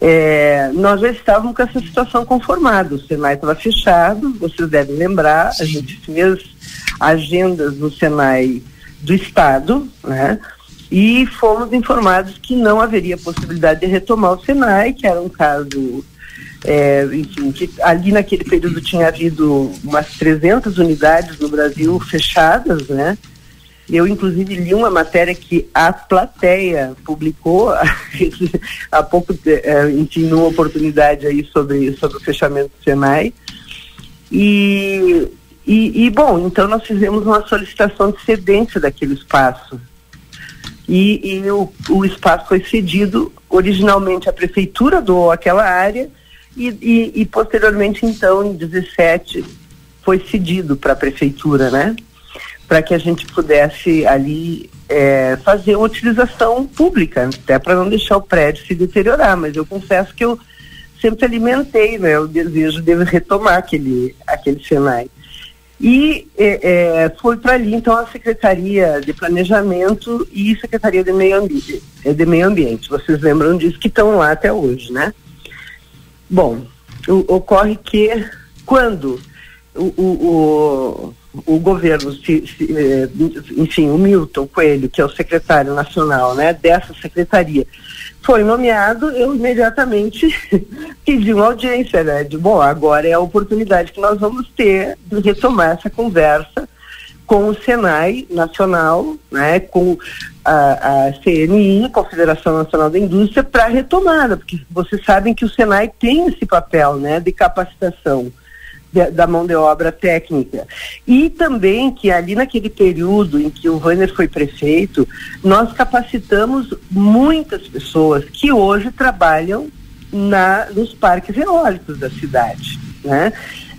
é, nós já estávamos com essa situação conformada. O Senai estava fechado, vocês devem lembrar, a gente fez agendas no Senai do Estado, né? E fomos informados que não haveria possibilidade de retomar o Senai, que era um caso é, enfim, que ali naquele período tinha havido umas 300 unidades no Brasil fechadas, né? Eu, inclusive, li uma matéria que a plateia publicou *laughs* há pouco, é, enfim, numa oportunidade aí sobre, sobre o fechamento do Senai. E, e, e, bom, então nós fizemos uma solicitação de cedência daquele espaço. E, e o, o espaço foi cedido originalmente à prefeitura doou aquela área e, e, e posteriormente, então, em 17, foi cedido para a prefeitura, né? Para que a gente pudesse ali é, fazer uma utilização pública, até para não deixar o prédio se deteriorar. Mas eu confesso que eu sempre alimentei né, o desejo de retomar aquele, aquele Senai. E é, é, foi para ali, então, a Secretaria de Planejamento e Secretaria de Meio Ambiente. De Meio Ambiente. Vocês lembram disso que estão lá até hoje, né? Bom, o, ocorre que quando o, o, o, o governo, se, se, eh, enfim, o Milton Coelho, que é o secretário nacional né, dessa secretaria, foi nomeado, eu imediatamente *laughs* pedi uma audiência, né? De, bom, agora é a oportunidade que nós vamos ter de retomar essa conversa com o Senai Nacional, né, com a, a CNI, Confederação Nacional da Indústria, para retomada, porque vocês sabem que o Senai tem esse papel né, de capacitação de, da mão de obra técnica. E também que ali naquele período em que o Wanner foi prefeito, nós capacitamos muitas pessoas que hoje trabalham na, nos parques eólicos da cidade. Né?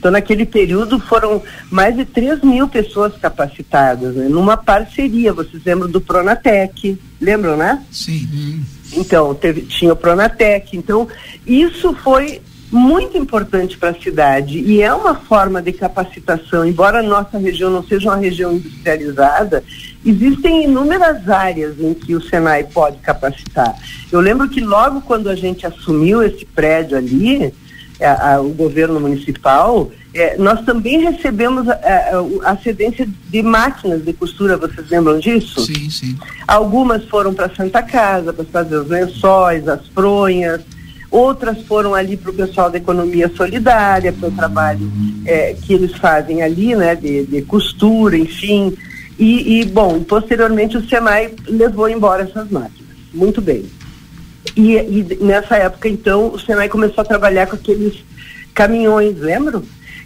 Então, naquele período, foram mais de 3 mil pessoas capacitadas, né? numa parceria. Vocês lembram do Pronatec? Lembram, né? Sim. Então, teve, tinha o Pronatec. Então, isso foi muito importante para a cidade e é uma forma de capacitação. Embora a nossa região não seja uma região industrializada, existem inúmeras áreas em que o Senai pode capacitar. Eu lembro que logo quando a gente assumiu esse prédio ali, a, a, o governo municipal, é, nós também recebemos a, cedência de máquinas de costura, vocês lembram disso? Sim, sim. Algumas foram para Santa Casa, para fazer os lençóis, as fronhas, outras foram ali para o pessoal da economia solidária, para o trabalho é, que eles fazem ali, né, de, de costura, enfim. E, e, bom, posteriormente o Senai levou embora essas máquinas. Muito bem. E, e, nessa época, então, o Senai começou a trabalhar com aqueles caminhões, lembram?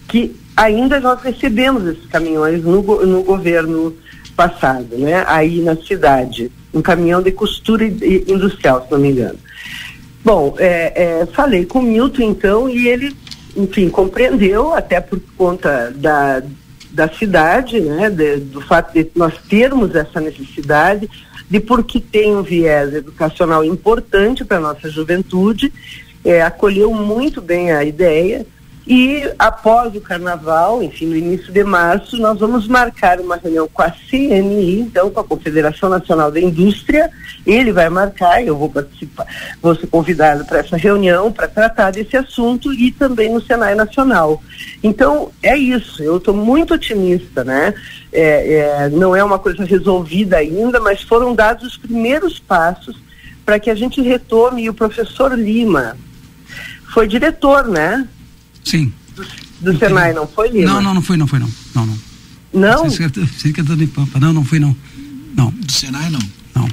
Que ainda nós recebemos esses caminhões no, no governo passado, né? Aí na cidade. Um caminhão de costura industrial, se não me engano. Bom, é, é, falei com o Milton, então, e ele, enfim, compreendeu, até por conta da, da cidade, né? De, do fato de nós termos essa necessidade de porque tem um viés educacional importante para a nossa juventude, é, acolheu muito bem a ideia e após o carnaval, enfim, no início de março, nós vamos marcar uma reunião com a CNI, então com a Confederação Nacional da Indústria. Ele vai marcar, eu vou participar, vou ser convidado para essa reunião para tratar desse assunto e também no Senai Nacional. Então é isso. Eu estou muito otimista, né? É, é, não é uma coisa resolvida ainda, mas foram dados os primeiros passos para que a gente retome. E o professor Lima foi diretor, né? Sim. Do, do Senai, não foi, Lima? Não, não, não foi, não foi, não. Não, não. Não? Secretário de Pampa. Não, não foi, não. Não. Do Senai, não? Não.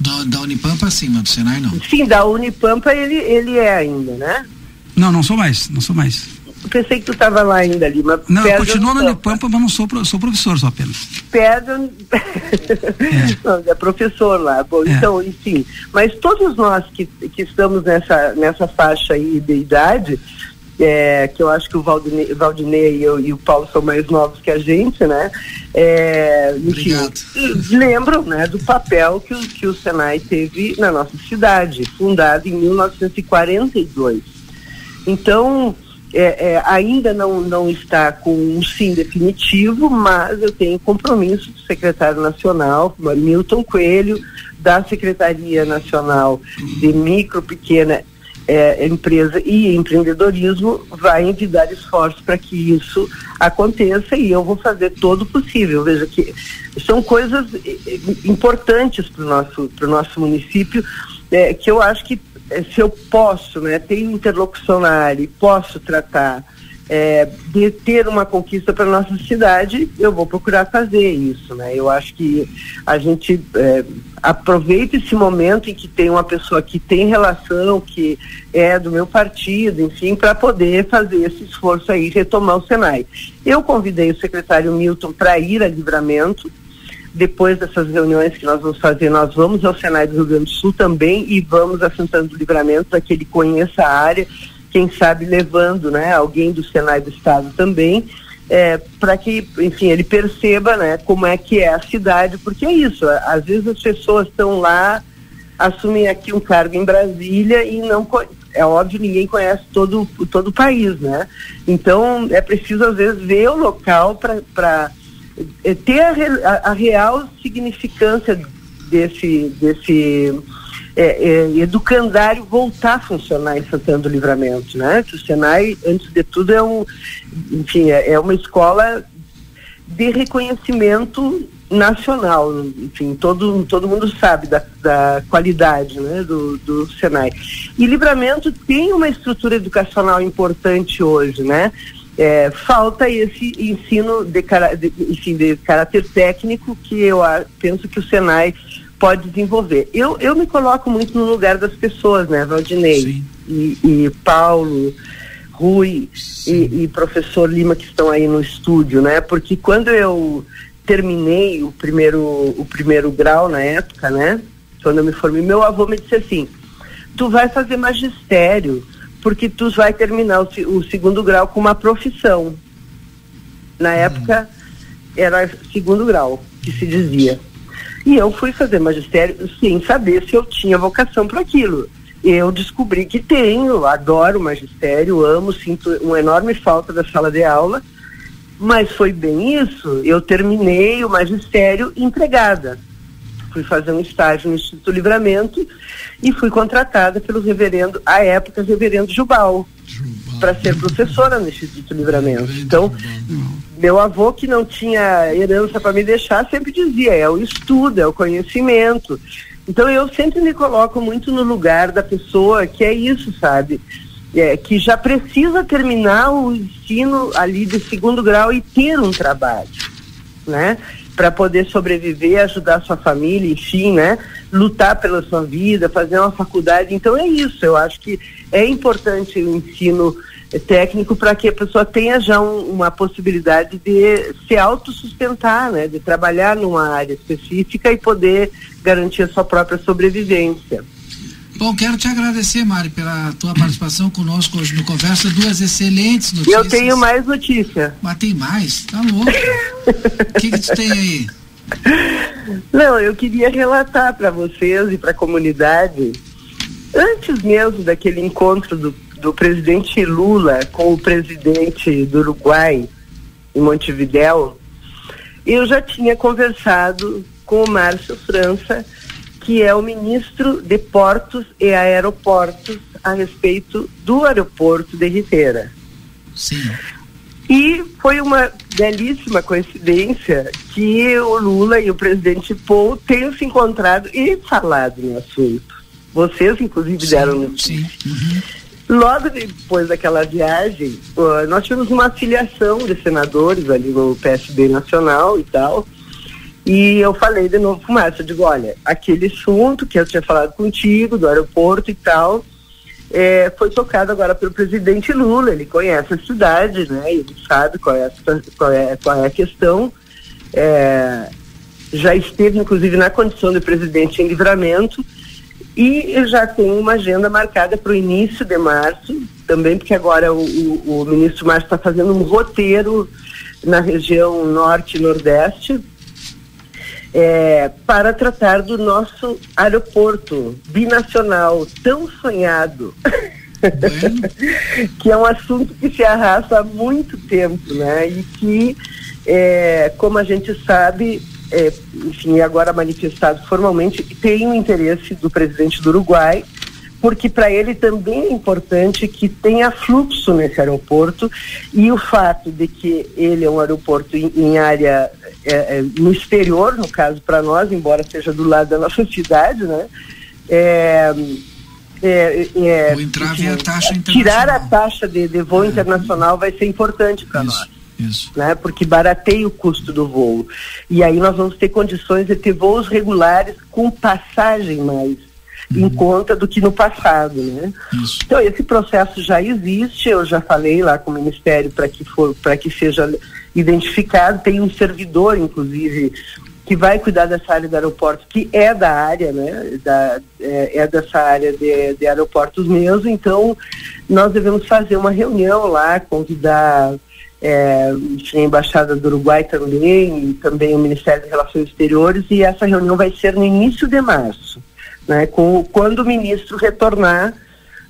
Da, da Unipampa, sim, mas do Senai, não. Sim, da Unipampa ele, ele é ainda, né? Não, não sou mais, não sou mais. Pensei que tu estava lá ainda, Lima. Não, eu continuo na Unipampa, mas não sou, sou professor só apenas. Perde... é. *laughs* não, é professor lá. Bom, é. então, enfim. Mas todos nós que, que estamos nessa, nessa faixa aí de idade, é, que eu acho que o Valdinei, Valdinei e, eu, e, o Paulo são mais novos que a gente, né? É, enfim, lembram né, do papel que, que o Senai teve na nossa cidade, fundado em 1942. Então, é, é, ainda não, não está com um sim definitivo, mas eu tenho compromisso do secretário nacional, Milton Coelho, da Secretaria Nacional de Micro, Pequena é, Empresa e Empreendedorismo, vai envidar esforços para que isso aconteça e eu vou fazer todo o possível. Veja que são coisas importantes para o nosso, nosso município, é, que eu acho que é, se eu posso, né, ter interlocução na área e posso tratar é, de ter uma conquista para nossa cidade, eu vou procurar fazer isso, né? Eu acho que a gente é, aproveita esse momento em que tem uma pessoa que tem relação, que é do meu partido, enfim, para poder fazer esse esforço aí, retomar o Senai. Eu convidei o secretário Milton para ir a Livramento, depois dessas reuniões que nós vamos fazer, nós vamos ao Senai do Rio Grande do Sul também e vamos a Santana do Livramento para que ele conheça a área, quem sabe levando né, alguém do Senai do Estado também, é, para que, enfim, ele perceba né, como é que é a cidade, porque é isso, às vezes as pessoas estão lá, assumem aqui um cargo em Brasília e não é óbvio ninguém conhece todo, todo o país, né? Então é preciso às vezes ver o local para ter a, a, a, real significância desse, desse é, é, educandário voltar a funcionar em Santana do Livramento, né? Que o Senai, antes de tudo, é um, enfim, é, é uma escola de reconhecimento nacional, enfim, todo, todo mundo sabe da, da qualidade né, do, do Senai. E Livramento tem uma estrutura educacional importante hoje, né? É, falta esse ensino de, de, enfim, de caráter técnico que eu penso que o Senai pode desenvolver. Eu, eu me coloco muito no lugar das pessoas, né, Valdinei e, e, Paulo, Rui e, e, professor Lima que estão aí no estúdio, né? Porque quando eu terminei o primeiro, o primeiro grau na época, né? Quando eu me formei, meu avô me disse assim: tu vai fazer magistério porque tu vai terminar o, o segundo grau com uma profissão. Na uhum. época era segundo grau que se dizia. E eu fui fazer magistério sem saber se eu tinha vocação para aquilo. Eu descobri que tenho, adoro magistério, amo, sinto uma enorme falta da sala de aula, mas foi bem isso. Eu terminei o magistério empregada fui fazer um estágio no Instituto Livramento e fui contratada pelo reverendo, à época, reverendo Jubal, Jubal. para ser professora no Instituto Livramento. Então, meu avô, que não tinha herança para me deixar, sempre dizia: é o estudo, é o conhecimento. Então, eu sempre me coloco muito no lugar da pessoa que é isso, sabe? É, que já precisa terminar o ensino ali de segundo grau e ter um trabalho, né? Para poder sobreviver, ajudar sua família, enfim, né? Lutar pela sua vida, fazer uma faculdade. Então é isso. Eu acho que é importante o ensino técnico para que a pessoa tenha já um, uma possibilidade de se autossustentar, né? De trabalhar numa área específica e poder garantir a sua própria sobrevivência. Bom, quero te agradecer, Mari, pela tua participação conosco hoje no Conversa. Duas excelentes notícias. Eu tenho mais notícia. Mas tem mais? Tá louco. O que, que tu tem aí? Não, eu queria relatar para vocês e para a comunidade, antes mesmo daquele encontro do, do presidente Lula com o presidente do Uruguai, em Montevidéu, eu já tinha conversado com o Márcio França que é o ministro de Portos e Aeroportos a respeito do aeroporto de Riteira. Sim. E foi uma belíssima coincidência que o Lula e o presidente Paul tenham se encontrado e falado no assunto. Vocês, inclusive, sim, deram Sim. Uhum. Logo depois daquela viagem, uh, nós tivemos uma filiação de senadores ali no PSB Nacional e tal. E eu falei de novo com Márcio, eu digo, olha, aquele assunto que eu tinha falado contigo, do aeroporto e tal, é, foi tocado agora pelo presidente Lula, ele conhece a cidade, né? Ele sabe qual é a, qual é, qual é a questão. É, já esteve, inclusive, na condição de presidente em livramento e já tem uma agenda marcada para o início de março, também porque agora o, o, o ministro Márcio está fazendo um roteiro na região norte e nordeste é, para tratar do nosso aeroporto binacional tão sonhado. *laughs* que é um assunto que se arrasta há muito tempo, né? E que, é, como a gente sabe, é, enfim, agora manifestado formalmente, tem o interesse do presidente do Uruguai, porque para ele também é importante que tenha fluxo nesse aeroporto e o fato de que ele é um aeroporto em, em área é, é, no exterior, no caso para nós, embora seja do lado da nossa cidade, né? É, é, é, é a taxa tirar a taxa de, de voo internacional vai ser importante para nós. Isso. Né, porque barateia o custo do voo. E aí nós vamos ter condições de ter voos regulares com passagem mais. Em conta do que no passado, né? Isso. Então esse processo já existe, eu já falei lá com o Ministério para que for para que seja identificado, tem um servidor inclusive que vai cuidar dessa área do aeroporto, que é da área, né, da, é, é dessa área de, de aeroportos mesmo, então nós devemos fazer uma reunião lá, convidar é, a Embaixada do Uruguai também, e também o Ministério das Relações Exteriores, e essa reunião vai ser no início de março, né, com, quando o ministro retornar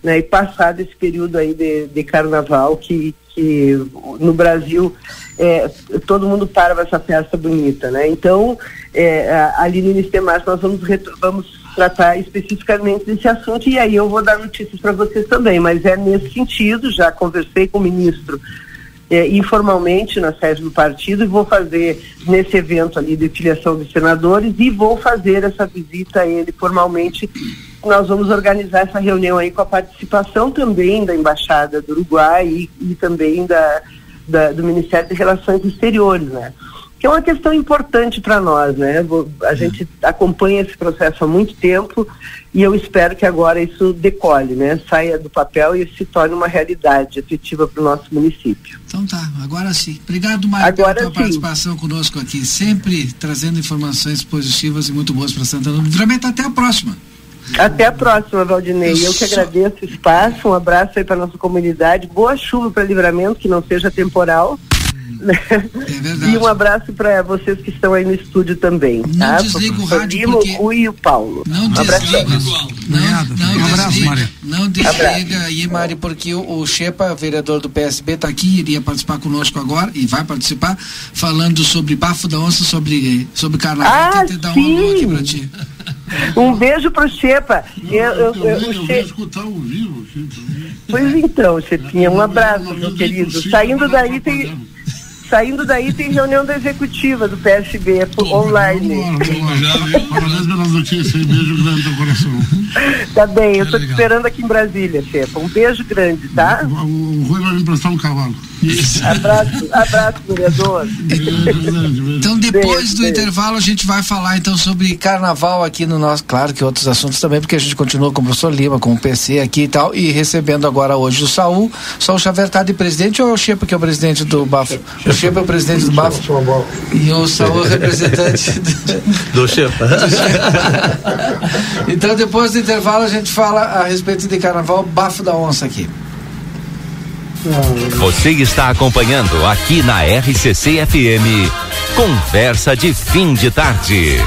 né, e passar desse período aí de, de carnaval que, que no Brasil é, todo mundo para essa festa bonita, né? Então, é, ali no março nós vamos, vamos tratar especificamente desse assunto e aí eu vou dar notícias para vocês também, mas é nesse sentido, já conversei com o ministro é, informalmente na sede do partido e vou fazer nesse evento ali de filiação dos senadores e vou fazer essa visita a ele formalmente. Nós vamos organizar essa reunião aí com a participação também da Embaixada do Uruguai e, e também da, da, do Ministério de Relações Exteriores, né? Que é uma questão importante para nós, né? A gente acompanha esse processo há muito tempo e eu espero que agora isso decole, né? Saia do papel e se torne uma realidade efetiva para o nosso município. Então tá, agora sim. Obrigado, agora pela tua sim. participação conosco aqui, sempre trazendo informações positivas e muito boas para Santana do Livramento. Até a próxima. Até a próxima, Valdinei. Eu que agradeço o espaço, um abraço aí para nossa comunidade. Boa chuva para livramento, que não seja temporal. É *laughs* verdade. E um abraço para vocês que estão aí no estúdio também. Não tá? desliga o rádio Limo, porque... Rui e o Paulo. Não um desliga. Não, não, um abraço, desliga, não desliga aí, Mari, porque o, o Shepa, vereador do PSB, está aqui, iria participar conosco agora e vai participar, falando sobre bafo da onça, sobre, sobre carnaval. Ah, Tentei dar um sim. aqui para ti. Um beijo pro Xepa. Eu, eu, eu, eu, o eu Xe- escutar ao vivo. Pois então, Xepinha, um abraço, meu querido. Saindo daí tem. Saindo daí tem reunião da executiva do PSB é por- online. Parabéns *laughs* pelas notícias. e Beijo grande no coração. Tá bem, eu tô te esperando aqui em Brasília, Xepa. Um beijo grande, tá? O, Rui vai me emprestar um cavalo. Abraço, abraço, vereador. Beijo grande, beijo. Então, depois do intervalo, a gente vai falar então sobre Carnaval aqui no nosso, claro que outros assuntos também, porque a gente continua com o professor Lima, com o PC aqui e tal, e recebendo agora hoje o Saul. Só o Xavier tá de presidente ou é o Chepa que é o presidente do Bafo? O Chepa é o presidente do Bafo e o Saul é o representante do... Do Chepa. Então depois do intervalo a gente fala a respeito de carnaval Bafo da Onça aqui. Você está acompanhando aqui na RCC FM. Conversa de fim de tarde.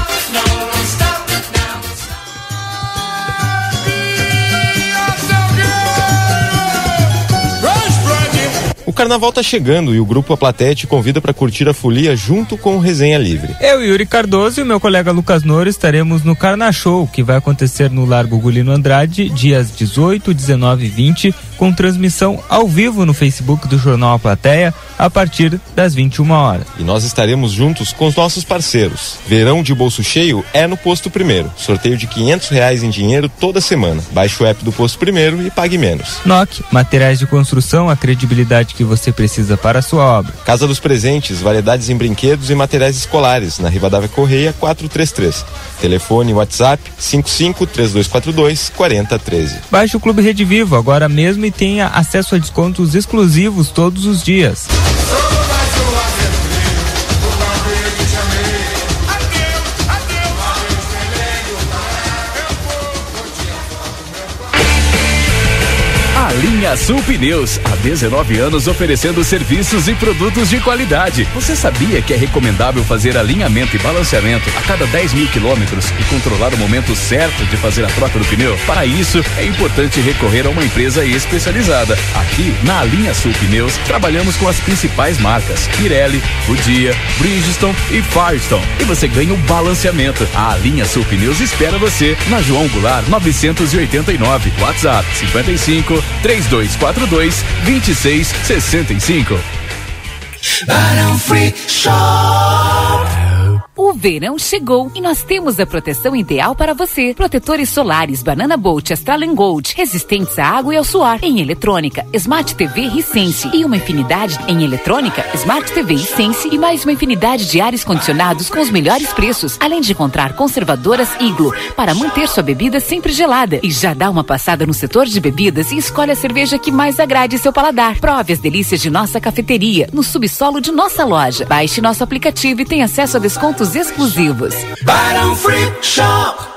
Carnaval tá chegando e o grupo A Plateia te convida para curtir a folia junto com o Resenha Livre. Eu, Yuri Cardoso e o meu colega Lucas Noro estaremos no Carna Show, que vai acontecer no Largo Gulino Andrade, dias 18, 19 e 20, com transmissão ao vivo no Facebook do Jornal A Plateia, a partir das 21 horas. E nós estaremos juntos com os nossos parceiros. Verão de bolso cheio é no Posto Primeiro. Sorteio de 500 reais em dinheiro toda semana. Baixe o app do Posto Primeiro e pague menos. NOC, materiais de construção, a credibilidade que você precisa para a sua obra. Casa dos Presentes, variedades em brinquedos e materiais escolares, na Rivadavia Correia 433. Telefone WhatsApp 55 3242 4013. Baixe o Clube Rede Vivo agora mesmo e tenha acesso a descontos exclusivos todos os dias. A Sul Pneus, há 19 anos oferecendo serviços e produtos de qualidade. Você sabia que é recomendável fazer alinhamento e balanceamento a cada 10 mil quilômetros e controlar o momento certo de fazer a troca do pneu? Para isso, é importante recorrer a uma empresa especializada. Aqui, na Linha Sul Pneus, trabalhamos com as principais marcas Pirelli, Goodyear, Bridgestone e Firestone. E você ganha o balanceamento. A Linha Sul Pneus espera você na João Goulart 989. WhatsApp 55 3242 2665. Barão Free Shop. O verão chegou e nós temos a proteção ideal para você. Protetores solares Banana Bolt Astral Gold, resistentes à água e ao suor. Em eletrônica, Smart TV Hisense e uma infinidade em eletrônica, Smart TV Hisense e mais uma infinidade de ares condicionados com os melhores preços, além de encontrar conservadoras Iglo para manter sua bebida sempre gelada. E já dá uma passada no setor de bebidas e escolhe a cerveja que mais agrade seu paladar. Prove as delícias de nossa cafeteria no subsolo de nossa loja. Baixe nosso aplicativo e tenha acesso a descontos exclusivos. Barão Free Shop.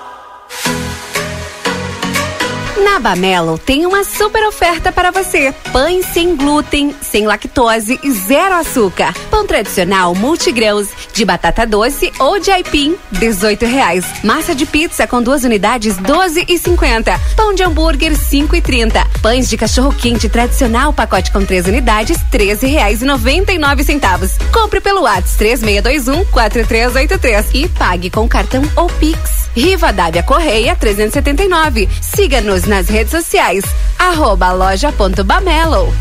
Na Bamelo tem uma super oferta para você. Pães sem glúten, sem lactose e zero açúcar. Pão tradicional multigrãos de batata doce ou de aipim, 18 reais. Massa de pizza com duas unidades, 12 e 50. Pão de hambúrguer, 5 e 30. Pães de cachorro quente tradicional, pacote com três unidades, 13 reais e 99 centavos. Compre pelo WhatsApp 3621 4383 e pague com cartão ou Pix. Riva Dávia Correia 379. Siga-nos nas redes sociais. Arroba loja.bamelo.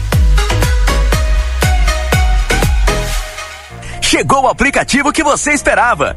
Chegou o aplicativo que você esperava.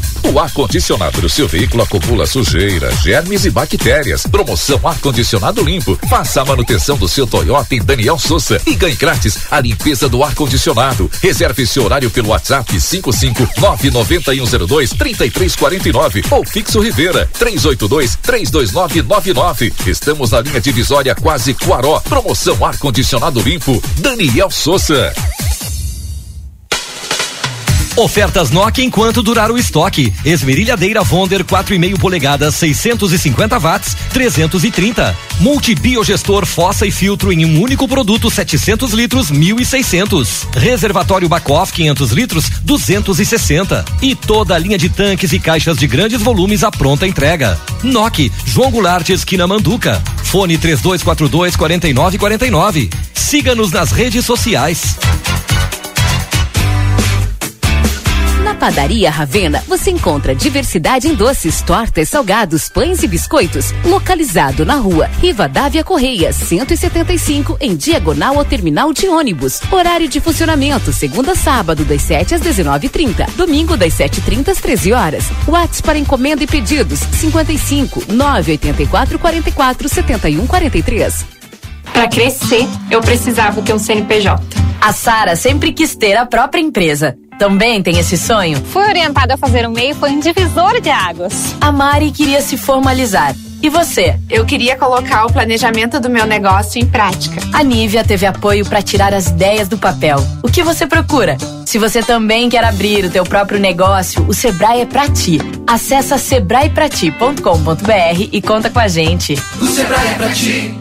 O ar-condicionado do seu veículo acumula sujeira, germes e bactérias. Promoção ar-condicionado limpo. Faça a manutenção do seu Toyota em Daniel Souza e ganhe grátis a limpeza do ar-condicionado. Reserve seu horário pelo WhatsApp 5599102 3349 ou fixo Rivera 382 32999. Estamos na linha divisória quase Cuaró. Promoção ar-condicionado limpo. Daniel Souza. Ofertas Nokia enquanto durar o estoque. Esmerilhadeira Vonder 4,5 polegadas, 650 watts, 330. Multibiogestor fossa e filtro em um único produto, 700 litros, 1.600. Reservatório Bacoff 500 litros, 260. E toda a linha de tanques e caixas de grandes volumes à pronta entrega. Nokia, João Goulart, esquina Manduca. Fone 3242 4949. Siga-nos nas redes sociais. Padaria Ravena você encontra diversidade em doces, tortas, salgados, pães e biscoitos. Localizado na rua Rivadavia Correia, 175, em diagonal ao terminal de ônibus. Horário de funcionamento: segunda a sábado, das 7 às 19h30. Domingo, das 7h30 às 13 horas. WhatsApp para encomenda e pedidos: 55 984 44 71 43. Para crescer, eu precisava ter um CNPJ. A Sara sempre quis ter a própria empresa. Também tem esse sonho? Fui orientada a fazer o MEI foi um divisor de águas. A Mari queria se formalizar. E você? Eu queria colocar o planejamento do meu negócio em prática. A Nívia teve apoio para tirar as ideias do papel. O que você procura? Se você também quer abrir o teu próprio negócio, o Sebrae é para ti. Acesse sebraeprati.com.br e conta com a gente. O Sebrae é pra ti.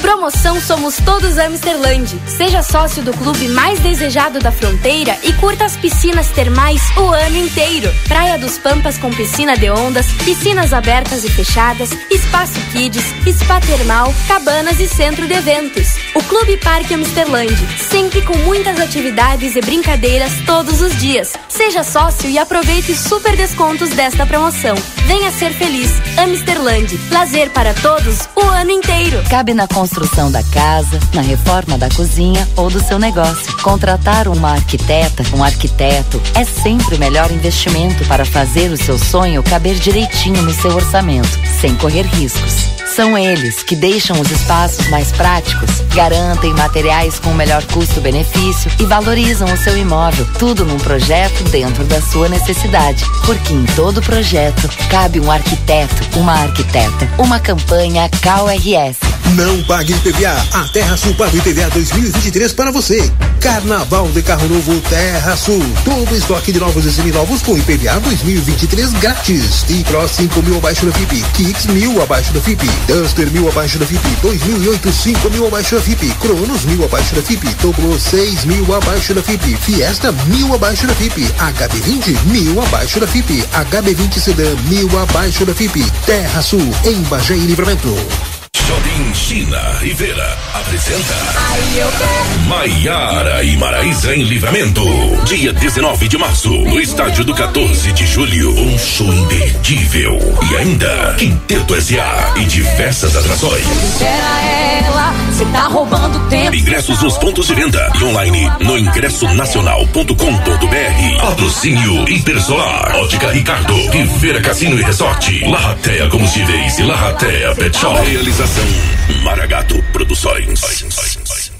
Promoção Somos Todos Amsterland. Seja sócio do clube mais desejado da fronteira e curta as piscinas termais o ano inteiro. Praia dos Pampas com piscina de ondas, piscinas abertas e fechadas, espaço kids, spa termal, cabanas e centro de eventos. O Clube Parque Amsterland, sempre com muitas atividades e brincadeiras todos os dias. Seja sócio e aproveite super descontos desta promoção. Venha ser feliz. Amsterland, lazer para todos o ano inteiro. Cabe na construção da casa, na reforma da cozinha ou do seu negócio. Contratar uma arquiteta, um arquiteto, é sempre o melhor investimento para fazer o seu sonho caber direitinho no seu orçamento, sem correr riscos. São eles que deixam os espaços mais práticos, garantem materiais com melhor custo-benefício e valorizam o seu imóvel. Tudo num projeto dentro da sua necessidade. Porque em todo projeto cabe um arquiteto, uma arquiteta. Uma campanha CalRS. Não pague IPVA. A Terra Sul paga IPVA 2023 para você. Carnaval de carro novo Terra Sul. Todo estoque de novos e seminovos com IPVA 2023 grátis. T-Cross 5 mil abaixo da FIP. Kicks mil abaixo da FIP. Duster mil abaixo da FIP. 2008 5 mil abaixo da FIP. Cronos mil abaixo da FIP. Toblo 6 mil abaixo da FIP. Fiesta mil abaixo da FIP. HB20 mil abaixo da FIP. HB20 Sedan mil abaixo da FIP. Terra Sul em Bagé e Livramento. Shopping China Rivera apresenta Maiara e Maraísa em Livramento. Dia 19 de março, no estádio do 14 de julho. Um show imperdível. E ainda, Quinteto S.A. e diversas atrações. Era ela, você tá roubando tempo. Ingressos nos pontos de venda e online no ingressonacional.com.br. Patrocínio Intersolar, Ótica Ricardo, Rivera Cassino e Resort, Larratea Combustíveis e Larratea Pet Shop. Realização Maragato Produções.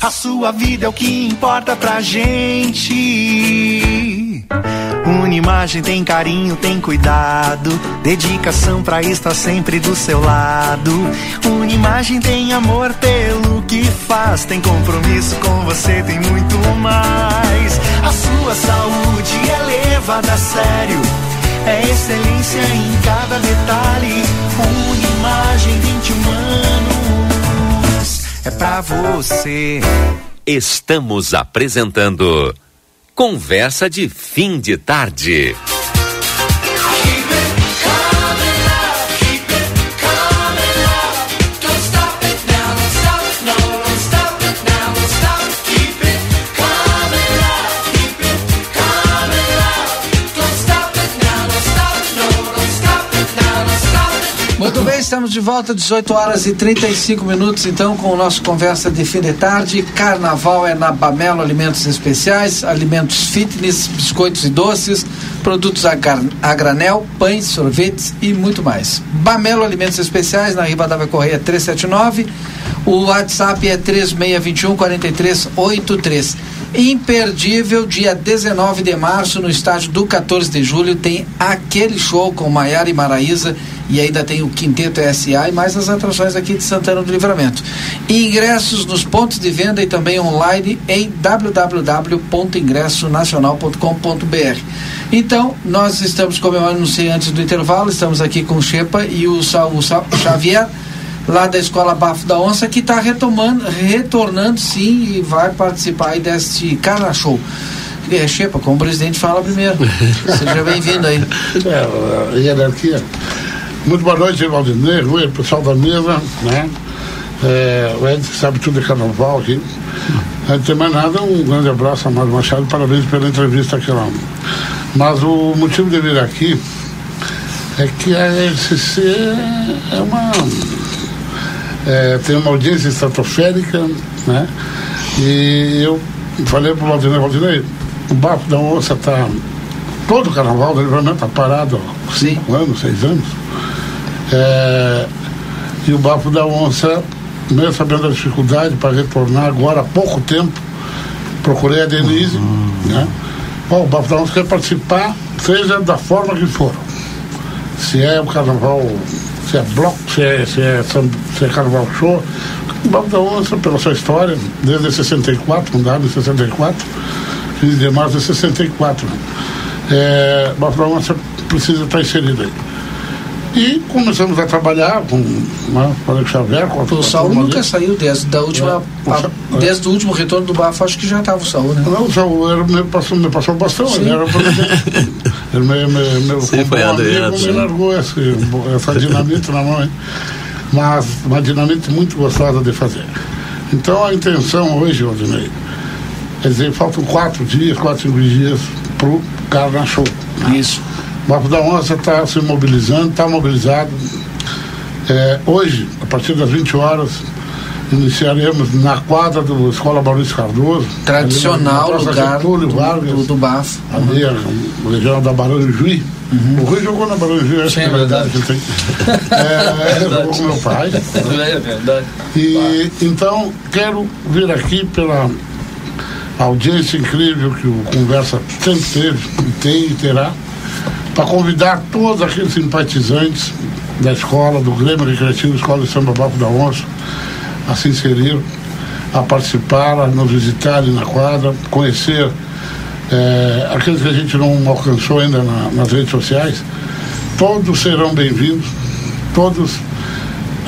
A sua vida é o que importa pra gente. Unimagem tem carinho, tem cuidado, dedicação pra estar sempre do seu lado. Unimagem tem amor pelo que faz, tem compromisso com você, tem muito mais. A sua saúde é levada a sério, é excelência em cada detalhe. Unimagem 21 anos, é pra você. Estamos apresentando Conversa de Fim de Tarde. Bem, estamos de volta, 18 horas e 35 minutos, então, com o nosso Conversa de Fim de Tarde. Carnaval é na Bamelo Alimentos Especiais, alimentos fitness, biscoitos e doces, produtos a, a granel, pães, sorvetes e muito mais. Bamelo Alimentos Especiais, na Rivadavia Correia 379. O WhatsApp é 3621 4383. Imperdível, dia 19 de março, no estádio do 14 de julho, tem aquele show com Maiara e Maraísa e ainda tem o Quinteto SA e mais as atrações aqui de Santana do Livramento. Ingressos nos pontos de venda e também online em www.ingressonacional.com.br. Então, nós estamos, como eu anunciei antes do intervalo, estamos aqui com o Chepa e o Saul Sa- Xavier lá da Escola Bafo da Onça, que está retomando, retornando sim e vai participar aí deste Carna Show. É, Chepa, como o presidente fala primeiro. *laughs* Seja bem-vindo aí. É, hierarquia. Muito boa noite, Valdinei, Rui, pessoal da mesa, né? É, o Ed sabe tudo de carnaval aqui. Antes de mais nada, um grande abraço a Mário Machado, parabéns pela entrevista aqui lá. Mas o motivo de vir aqui é que a LCC é uma. É, tem uma audiência estratosférica, né? E eu falei para o Valdinei, Valdinei, o bafo da onça está. Todo o carnaval do livramento está parado há cinco anos, seis anos. É, e o bafo da onça, mesmo sabendo da dificuldade para retornar agora há pouco tempo, procurei a Denise, né? Bom, o bafo da onça quer participar, seja da forma que for. Se é o carnaval, se é bloco, se é, se é, se é carnaval show. Bafo da onça, pela sua história, desde 64, fundado em 64, 15 de março de 64. né? É, da onça precisa estar inserido aí. E começamos a trabalhar com né, o Alex Xavier, com a O Saul nunca saiu desde, da última, É, a- desde o último retorno do Bafo, acho que já estava o Saul, né? Não, o Saul era, me, passou, me passou o bastão, Sim. *laughs* ele era presidente. Ele me, me, meu, Sim, foi amigo, me largou esse, essa dinamite na mão. hein? Mas uma dinamite muito gostosa de fazer. Então a intenção hoje, Odinei, quer dizer, faltam quatro dias, quatro, cinco dias para o Carna Show. Isso. O da Onça está se mobilizando, está mobilizado. É, hoje, a partir das 20 horas, Iniciaremos na quadra do Escola Maurício Cardoso. Tradicional ali lugar Getúlio do- Vargas, do- do Bafo. Ali, a região da Barão do Juí. O Rui jogou na Barão Juí, acho que é verdade que tem. *laughs* É, ele jogou com meu pai. É verdade. E então quero vir aqui pela audiência incrível que o Conversa sempre teve, tem e terá, para convidar todos aqueles simpatizantes da escola, do Grêmio Recreativo Escola de Samba Bafo da Onça, a se inserir, a participar, a nos visitarem na quadra, conhecer eh, aqueles que a gente não alcançou ainda na- nas redes sociais, todos serão bem-vindos, todos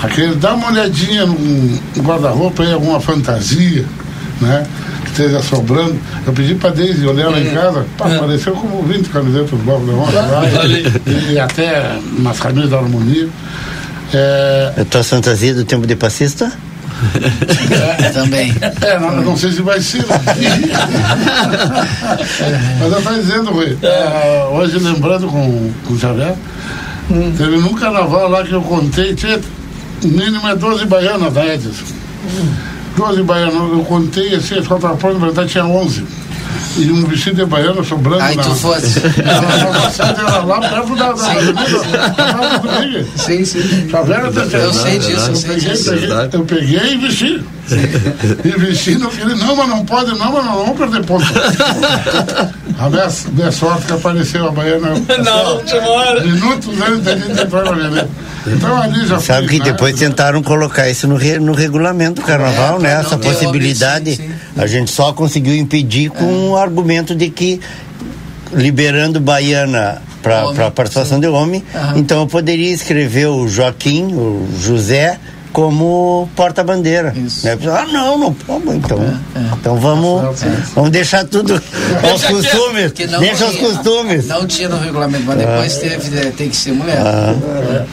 aquele, dá uma olhadinha no no guarda-roupa aí, alguma fantasia, né? Que esteja sobrando. Eu pedi pra Deise olhar lá em casa, pá, apareceu como 20 camisetas do Honra lá, e, e até umas camisas da harmonia. É, A tua fantasia do tempo de passista? *laughs* Também. É, não, eu não sei se vai ser. *laughs* Mas eu estou dizendo, Rui, é, hoje lembrando com, com o Xavier, teve num carnaval lá que eu contei, tinha, o mínimo é 12 baianas da Edson. 12 baianas, eu contei assim, as quatro prontas, na verdade tinha 11. E um vestido de baiana sobrando Aí na... tu fosse. *laughs* Era lá perto da... Sim, sim. Xavier, Eu sei disso, eu sei disso. eu peguei e vesti. E vesti, não queria, não, mas não pode, não, mas não vamos perder ponto. A minha, minha sorte que apareceu a baiana. Na última hora. Minutos antes da gente entrar na. Então ali já Sabe que né? depois tentaram colocar isso no, re- no regulamento do carnaval, É, né? Essa possibilidade. A gente só conseguiu impedir com o argumento de que liberando Baiana para a participação de homem, então eu poderia escrever o Joaquim, o José, como porta-bandeira. Né? Ah, não, não pode, então. Então vamos, vamos deixar tudo *laughs* aos costumes. Deixa os tinha. costumes. Não tinha no regulamento, mas depois teve, é, tem que ser mulher.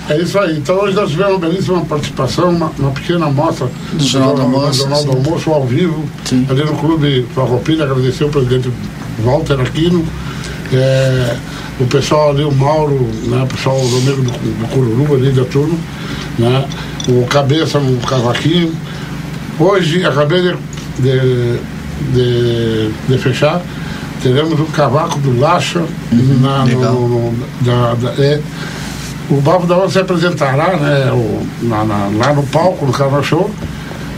É, é isso aí. Então hoje nós tivemos uma belíssima participação, uma, uma pequena amostra Do Jornal do Almoço, Jornal do sim. Almoço ao vivo, ali no Clube Farroupilha, agradecer o presidente Walter Aquino, é, o pessoal ali, o Mauro, né, o pessoal do amigo do, do Cururu ali da turma, né, o Cabeça no cavaquinho. Hoje acabei de, de, de, de fechar, teremos o cavaco do Lacha na, no, no- da, da- é, o Bafo da Onça se apresentará né, o- na- na- lá no palco, no Carnaval Show,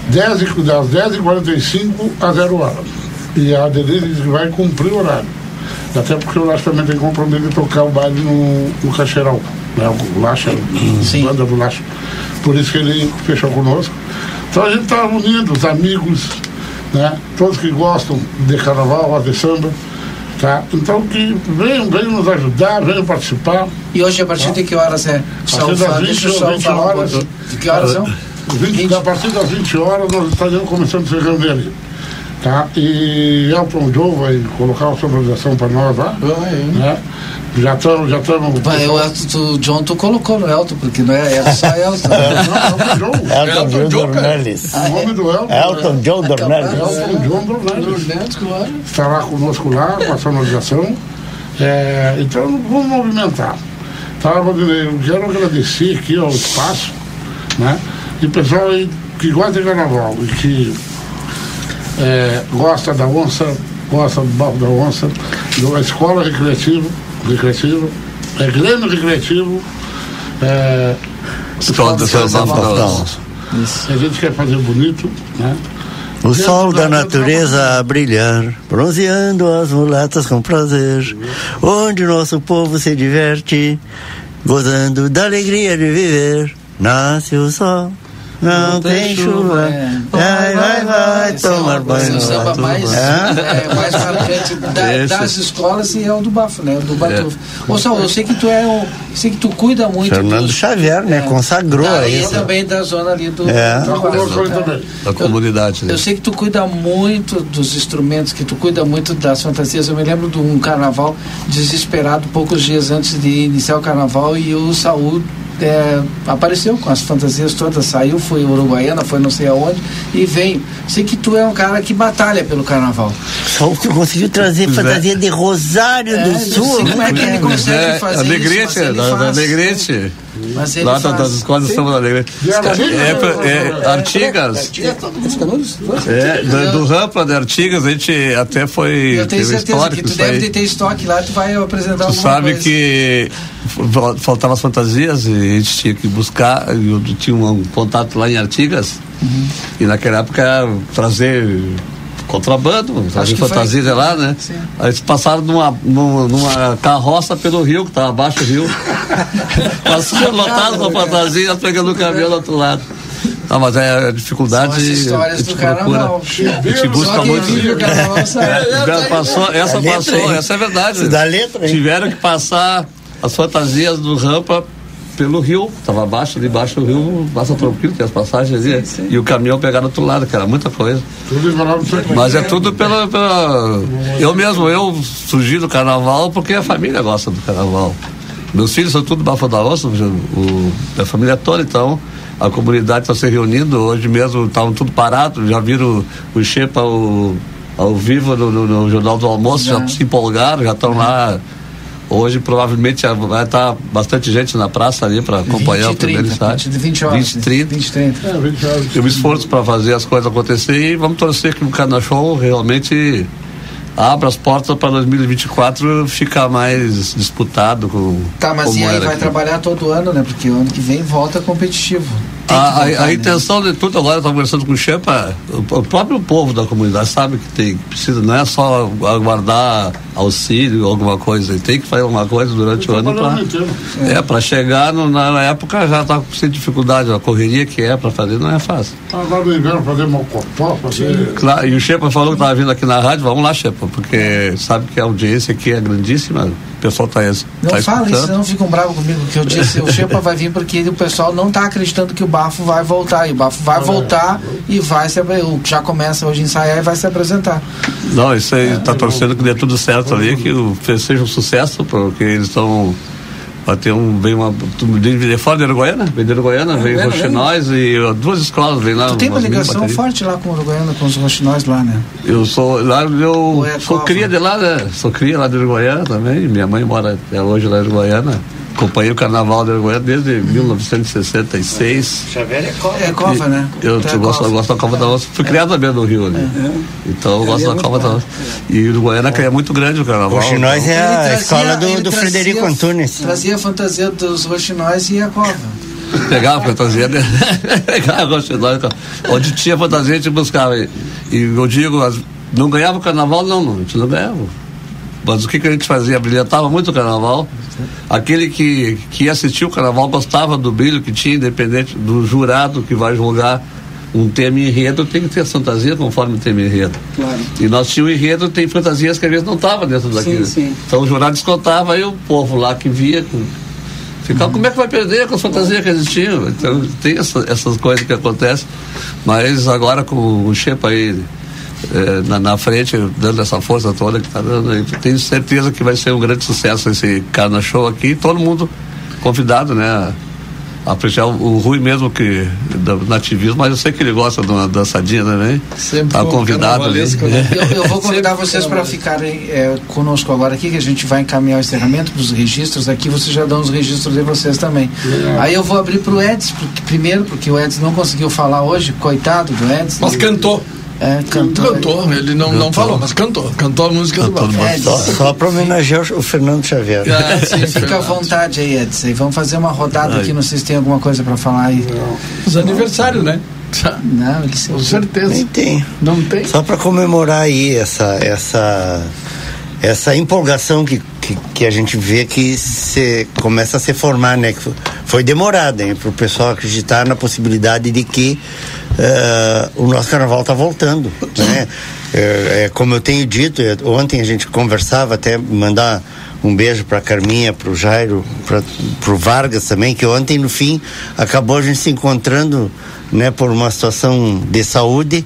10 e, das 10h45 a 0 hora. E a Denise diz que vai cumprir o horário. Até porque o Lacha também tem compromisso de tocar o baile no, no Cacheirão. Né, o Lacha, banda do Lacha. Por isso que ele fechou conosco. Então a gente está unindo os amigos, né, todos que gostam de carnaval, de samba. Tá? Então que venham, venham nos ajudar, venham participar. E hoje a partir de que horas é? A partir das fala- 20, deixa eu só 20 falar horas. um. De que horas são? 20, A partir das 20 horas nós estaremos começando a se reunir ali. Tá? E Elton John vai colocar a sonorização para nós lá. Né? Já estamos, já estamos. Vai, o Elton, tu, John, tu colocou no Elton, porque não é, é só Elton. Elton John Dornelles. O nome do Elton. Elton John Dornelles. Elton John Dornelles. Estará conosco lá com a sonorização. É, então vamos movimentar. Tá, eu quero agradecer aqui ao espaço, né? E o pessoal aí que gosta de carnaval e que é, gosta da onça, gosta do barco da onça, da escola recreativa, recreativa, é Grêmio Recreativo, é, Escola do Samba Bafo da Onça. A gente quer fazer bonito, né? O sol da natureza a brilhar, bronzeando as mulatas com prazer, onde nosso povo se diverte, gozando da alegria de viver. Nasce o sol, não tem chuva, vai, vai, vai, tomar banho. Esse é o samba mais, alto. é, mais marcante da- Esse. das escolas e é o do Bafo, né? O do Batufa. É. Ô, Saul, eu sei que tu é um, sei que tu cuida muito Fernando dos- Xavier, né, consagrou daí isso. também da zona ali do, É. do Tá também. Da comunidade. né? Eu sei que tu cuida muito dos instrumentos, que tu cuida muito das fantasias. Eu me lembro de um carnaval desesperado, poucos dias antes de iniciar o carnaval, e o Saúl é, apareceu com as fantasias todas, saiu, foi uruguaiana, foi não sei aonde e veio. Sei que tu é um cara que batalha pelo carnaval. Só tu conseguiu trazer Pois é. fantasia de Rosário É, do Sul. sei como é que ele consegue fazer isso, Alegrete, mas. Alegrete. Ele Lá das escolas de samba da Alegrete. É, pra- é, Artigas. É, do, do Rampa de Artigas, a gente até foi. Eu tenho certeza histórico que tu isso deve ter estoque lá, tu vai apresentar Tu alguma sabe coisa. que fal- faltavam as fantasias e gente tinha que buscar. Eu tinha um contato lá em Artigas Uhum. e naquela época trazer contrabando, trazer que foi- lá, né? Sim. Aí eles passaram numa, numa, numa carroça pelo rio, que estava abaixo do rio. *laughs* passaram lotados com fantasia, pegando o caminhão do outro lado. Não, mas é a dificuldade. São as histórias do carnaval. A gente busca muito. *laughs* É, passou, essa letra, passou, hein? essa é verdade. Isso dá letra, hein? Tiveram que passar as fantasias do rampa pelo rio, estava abaixo, debaixo do rio, passa tranquilo, tem as passagens ali, e o caminhão pegar do outro lado, que era muita coisa. Mas é tudo pela, pela. Eu mesmo, eu surgi do carnaval porque a família gosta do carnaval. Meus filhos são tudo Bafo da Onça, o, a família toda, então a comunidade está se reunindo. Hoje mesmo estavam tudo parado, já viram o Xepa ao, ao vivo no, no- no Jornal do Almoço, Já. se empolgaram, já estão lá. Hoje provavelmente vai estar bastante gente na praça ali para acompanhar 20 o primeiro 30, estágio. 20, 20 horas. 20, 30. 20, 30. Eu me esforço para fazer as coisas acontecer e vamos torcer que o Carna Show realmente abra as portas para 2024 ficar mais disputado com Tá, mas como e aí vai aqui. trabalhar todo ano, né? Porque o ano que vem volta competitivo. Tem que A, a- voltar, a né? intenção de tudo agora, eu estava conversando com o Chepa, o, o próprio povo da comunidade sabe que tem, que precisa, não é só aguardar auxílio alguma coisa, tem que fazer alguma coisa durante o ano para é, para chegar no- na época já está sem dificuldade, a correria que é para fazer não é fácil. Agora no inverno fazer mocotó, fazer. Claro, e o Shepa falou que estava vindo aqui na rádio, vamos lá, Shepa, porque sabe que a audiência aqui é grandíssima, o pessoal está Não tá fala isso, não ficam bravos comigo, que eu disse, o Xepa vai vir porque o pessoal não está acreditando que o bafo vai voltar. E o bafo vai voltar e vai se já começa hoje a ensaiar e vai se apresentar. Não, isso aí está torcendo que dê tudo certo ali, que o seja um sucesso, porque eles estão. Ter um. Vem uma. De fora de Uruguaiana? Vem de Uruguaiana, vem Uruguaiana, Roxinóis e duas escolas vem lá. Tu tem uma ligação forte lá com Uruguaiana, com os roxinóis lá, né? Eu sou lá, eu é sou cria de lá, né? Sou cria lá de Uruguaiana também. Minha mãe mora até hoje lá em Uruguaiana. Acompanhei o carnaval de Uruguaiana desde 1966. Xavier é cova. É cova, né? Eu, Tu é gosto, eu gosto da Cova da Onça. Fui criado também no Rio ali. Então eu gosto da Cova da Onça. E Uruguaiana que é muito grande o carnaval. Roxinóis é Ele a trazia- escola do, ele do trazia- Frederico Antunes. Trazia a fantasia dos roxinóis e a cova. Pegava a fantasia dele. *laughs* Pegava a Roxinóis. Onde tinha fantasia a gente buscava. E, e eu digo, não ganhava o carnaval, não, não. A gente não ganhava. Mas o que, que a gente fazia? Brilhantava muito o carnaval. Aquele que, que ia assistir o carnaval gostava do brilho que tinha, independente do jurado que vai julgar um tema enredo, tem que ter fantasia conforme o tema enredo. Claro. E nós tínhamos enredo, tem fantasias que às vezes não estavam dentro daquilo. sim. Então o jurado descontava e o povo lá que via. com- Ficava, como é que vai perder com as fantasias que existiam? Então tem essa- essas coisas que acontecem. Mas agora com o Shepa aí eh, na, na frente, dando essa força toda que está dando, tenho certeza que vai ser um grande sucesso esse Carna Show aqui. Todo mundo convidado, né? apreciar o, Rui mesmo que do nativismo, mas eu sei que ele gosta de uma dançadinha também. Sempre Tá convidado ali. Eu, eu vou convidar vocês para ficarem é, conosco agora aqui, que a gente vai encaminhar o encerramento dos registros aqui, vocês já dão os registros de vocês também. Aí eu vou abrir para o Eds, porque, primeiro, porque o Eds não conseguiu falar hoje, coitado do Eds. Mas cantou. É, cantou. Cantou, ele não, não falou, mas cantou. Cantou a música do Bafo. Só, só para homenagear o Fernando Xavier. Ah, sim, fica à vontade aí, Edson. E vamos fazer uma rodada aqui, não sei se tem alguma coisa para falar aí. Os aniversários, né? Não, ele Com certeza. Nem tem. Não tem. Só para comemorar aí essa, essa, essa empolgação que, que, que a gente vê que se, começa a se formar, né? Que fo- foi demorada, hein? Para o pessoal acreditar na possibilidade de que eh, o nosso carnaval está voltando, né? É, é, como eu tenho dito, é, ontem a gente conversava até mandar um beijo para Carminha, para o Jairo, para o Vargas também, que ontem no fim acabou a gente se encontrando, né, por uma situação de saúde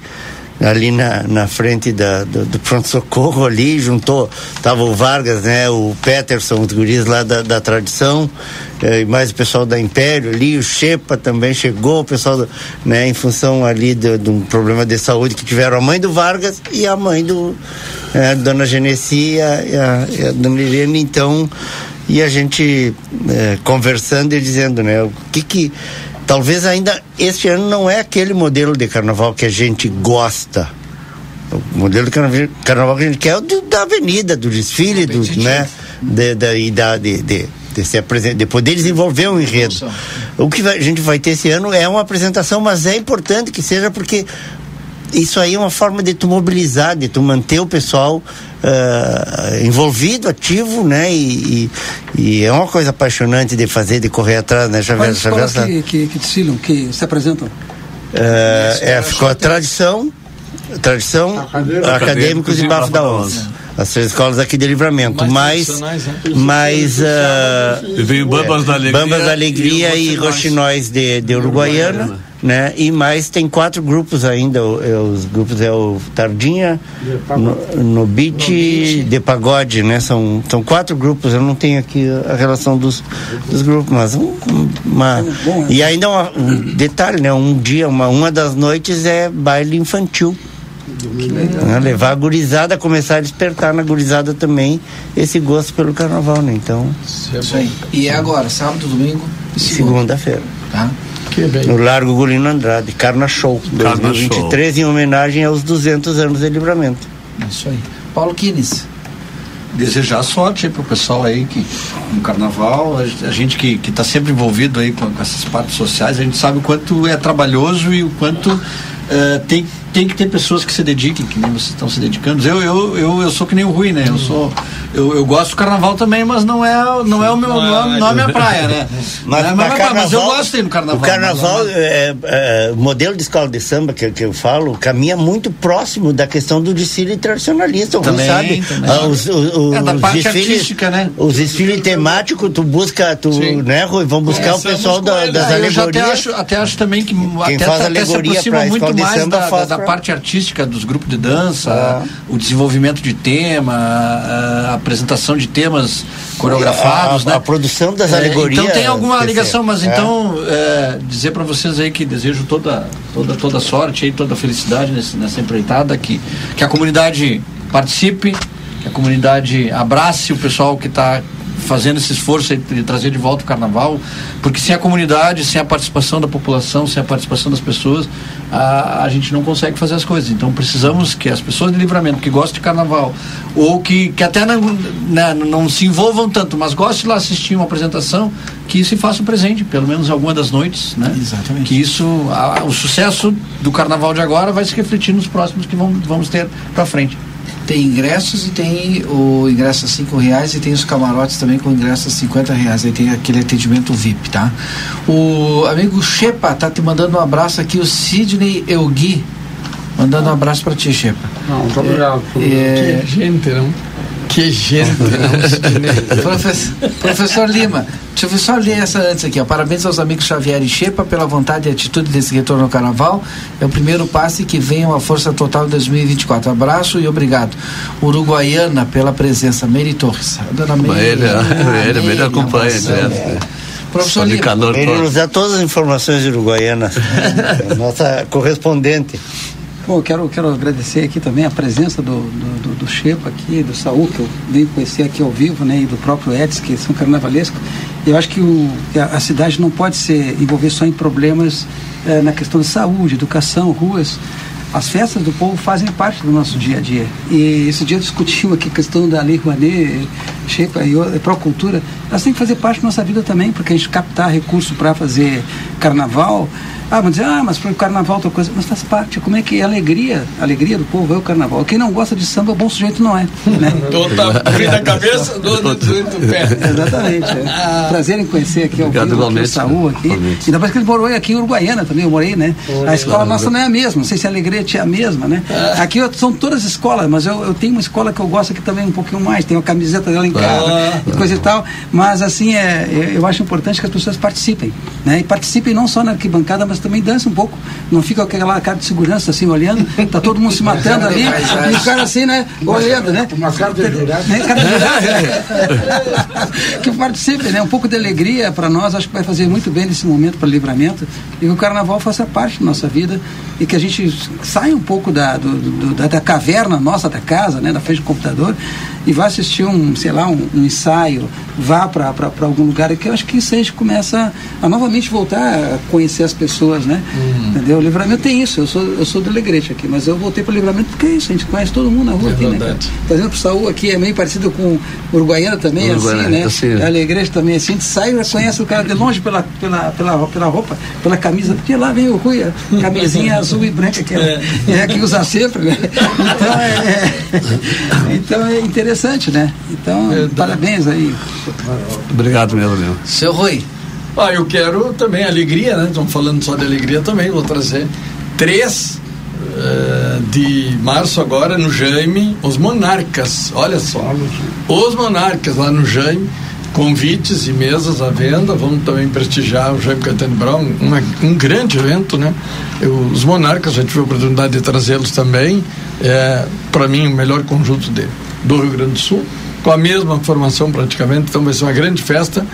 ali na, na frente da, do, do pronto-socorro ali, juntou, tava o Vargas, né, o Peterson, os guris lá da, da tradição, eh, e mais o pessoal da Império ali, o Shepa também chegou, o pessoal, do, né, em função ali de, um problema de saúde que tiveram a mãe do Vargas e a mãe do, eh, Dona Genesi e a, e a Dona Irene, então, e a gente eh, conversando e dizendo, né, o que que talvez ainda este ano não é aquele modelo de carnaval que a gente gosta. O modelo de carnaval, que a gente quer é o do, da avenida, do desfile, do, né, de, da, e da, de, de, de, se apresentar, de poder desenvolver um enredo. O que a gente vai ter esse ano é uma apresentação, mas é importante que seja porque isso aí é uma forma de tu mobilizar, de tu manter o pessoal ah, envolvido, ativo, né? E, e, e é uma coisa apaixonante de fazer, de correr atrás, né, Xavier? Quais escolas Xavier que, que, que desfilam, que se apresentam? É, é, ficou a tradição, tradição, acadêmicos, Acadêmicos e Bafo da Onça. As três escolas aqui de livramento, mas, tradicionais, né? mas ah, E veio Bambas da Alegria Bambas da Alegria e e Roxinóis. Roxinóis de, de Uruguaiana, né? E mais tem quatro grupos ainda, é, os grupos é o Tardinha, no, no Beat, de Pagode, né? São, são quatro grupos, eu não tenho aqui a relação dos, dos grupos, mas um, uma, e ainda uma- um detalhe, né? Um dia, uma, uma das noites é baile infantil. Né? Levar a gurizada, começar a despertar na gurizada também esse gosto pelo carnaval, né? Então, Isso aí. E é agora, sábado, domingo e segunda-feira. Tá? No Largo Gulino Andrade, Carna Show, Carna 2023, em homenagem aos 200 anos de livramento. Isso aí. Paulo Kines. desejar sorte para o pessoal aí que no carnaval, a, a gente que está sempre envolvido aí com, com essas partes sociais, a gente sabe o quanto é trabalhoso e o quanto eh, tem, tem que ter pessoas que se dediquem, que nem vocês estão se dedicando. Eu, eu, eu, eu sou que nem o Rui, né? Eu sou. Eu, eu gosto do carnaval também, mas não é, não é o meu não é, não é a minha praia, né? *laughs* Não é minha praia, mas eu gosto de ir no carnaval. O carnaval, mas- é, é, o modelo de escola de samba que, que eu falo, caminha muito próximo da questão do desfile tradicionalista. Também, sabe? também. Ah, os, os, os É, da parte desfiles, artística, né? Os desfiles temáticos, tu busca, tu, né, Rui? Vão buscar o pessoal da- das Ah, eu já até alegorias. acho, até acho também que até, faz até se alegoria aproxima pra muito escola de mais samba da, faz da, parte artística dos grupos de dança, Ah. o desenvolvimento de tema, a, apresentação de temas coreografados, A- né? a produção das É, alegorias, Então tem alguma ligação, mas é. então é, dizer para vocês aí que desejo toda toda toda sorte aí, toda felicidade nesse, nessa empreitada, que que a comunidade participe, que a comunidade abrace o pessoal que está fazendo esse esforço de trazer de volta o carnaval, porque sem a comunidade, sem a participação da população, sem a participação das pessoas, a, a gente não consegue fazer as coisas. Então precisamos que as pessoas de livramento que gostam de carnaval, ou que, que até não, né, não se envolvam tanto, mas gostem de lá assistir uma apresentação, que isso se faça presente, pelo menos alguma das noites, né? Exatamente. Que isso, a- o sucesso do carnaval de agora vai se refletir nos próximos que vamos, vamos ter para frente. Tem ingressos e tem o ingresso a cinco reais e tem os camarotes também com ingresso a 50 reais. Aí tem aquele atendimento VIP, tá? O amigo Shepa tá te mandando um abraço aqui, o Sidney Eugui. Mandando um abraço pra ti, Shepa. Não, muito obrigado. É, Que gente, não? Que gente, não, Sidney. *laughs* Professor, professor Lima, deixa eu só ler essa antes aqui. Ó. Parabéns aos amigos Xavier e Chepa pela vontade e atitude desse retorno ao carnaval. É o primeiro passe que vem uma força total em 2024. Abraço e obrigado. Uruguaiana pela presença. Meire Torres. A dona Meire, ele, ah, ele, ele Meire, acompanha direto. Professor Lima. Ele nos dá todas as informações uruguaianas. *laughs* É Nossa correspondente. Bom, eu quero, quero agradecer aqui também a presença do, do, do, do aqui, do Saúl, que eu venho conhecer aqui ao vivo, né, e do próprio Edson, que são carnavalescos. Eu acho que, o, a, a cidade não pode se envolver só em problemas eh, na questão de saúde, educação, ruas. As festas do povo fazem parte do nosso dia a dia. E esse dia discutiu aqui a questão da Lei Rouanet, Chepa e e Procultura. Elas têm que fazer parte da nossa vida também, porque a gente captar recurso para fazer carnaval. Ah, vamos dizer, ah, mas para o carnaval outra coisa. Mas faz parte. Como é que é a alegria? A alegria do povo é o carnaval. Quem não gosta de samba, bom sujeito não é. Né? Tá frio da cabeça, do outro do pé. *laughs* Exatamente. É. Prazer em conhecer aqui ao Obrigado, vivo, aqui o. Saúl aqui. Ainda mais que ele morou aqui em Uruguaiana também, eu morei, né? A escola nossa não é a mesma, não sei se a Alegria é a mesma, né? Aqui eu- são todas escolas, mas eu, eu tenho uma escola que eu gosto aqui também um pouquinho mais, tenho a camiseta dela em casa Ah. e coisa e tal. Mas Mas assim, é, eu- eu acho importante que as pessoas participem, né? E participem não só na arquibancada, mas também dancem um pouco. Não fica aquela cara de segurança assim, olhando, tá todo mundo se matando ali, e o cara assim, né? Olhando, né? Uma cara de. Né? Cara de *laughs* que participe, né? Um pouco de alegria para nós, acho que vai fazer muito bem nesse momento para o livramento e que o carnaval faça parte da nossa vida e que a gente saia um pouco da, do- do- da, da caverna nossa da casa, né? Da frente do computador e vá assistir um, sei lá, um, um ensaio, vá para algum lugar que eu acho que isso aí a gente começa a novamente voltar a conhecer as pessoas, né? Entendeu? O livramento tem isso, eu sou, eu sou do Alegrete aqui, mas eu voltei para o livramento porque é isso, a gente conhece todo mundo na rua É aqui, né? cara? verdade. Por exemplo, Saúl aqui é meio parecido com o Uruguaiana também, Uruguaiana, assim, né? assim, né? A Alegrete também, assim, a gente sai e conhece o cara de longe pela, pela, pela, pela roupa, pela camisa, porque lá vem o Rui, a camisinha azul *laughs* e branca que é, é que usa sempre, né? Então é, é- então é interessante, né? Então, parabéns aí. Obrigado mesmo, Leandro. Seu Rui. Ah, eu quero também alegria, né? Estamos falando só de alegria também, vou trazer três eh, de março agora no Jaime, os Monarcas, olha só. Os Monarcas lá no Jaime, convites e mesas à venda, vamos também prestigiar o Jaime Caetano Brown, uma- um grande evento, né? Eu- os Monarcas, gente teve a oportunidade de trazê-los também, é, para mim, o melhor conjunto de, do Rio Grande do Sul, com a mesma formação praticamente, então vai ser uma grande festa.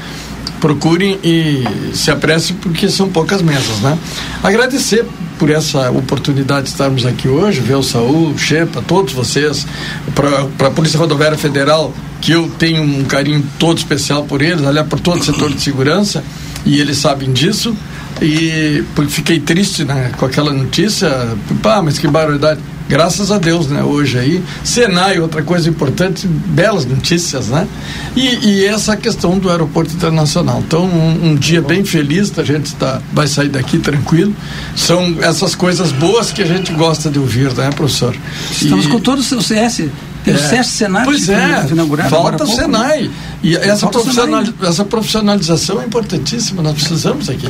Procurem e se apressem porque são poucas mesas, né? Agradecer por essa oportunidade de estarmos aqui hoje, ver o Saúl, o Shepa, todos vocês, para a Polícia Rodoviária Federal, que eu tenho um carinho todo especial por eles, aliás, por todo o setor de segurança, e eles sabem disso. E porque fiquei triste né, com aquela notícia, pá, mas que barbaridade. Graças a Deus, né, hoje aí. Senai, outra coisa importante, belas notícias, né? E, e essa questão do aeroporto internacional. Então, um, um dia bem feliz, a gente tá, vai sair daqui tranquilo. São essas coisas boas que a gente gosta de ouvir, né, professor? Estamos E- com todo o seu CS. Tem o é. SESC Senai Pois que é, inaugurado agora falta o pouco, Senai. né? E essa, o né? essa profissionalização é importantíssima, nós precisamos aqui.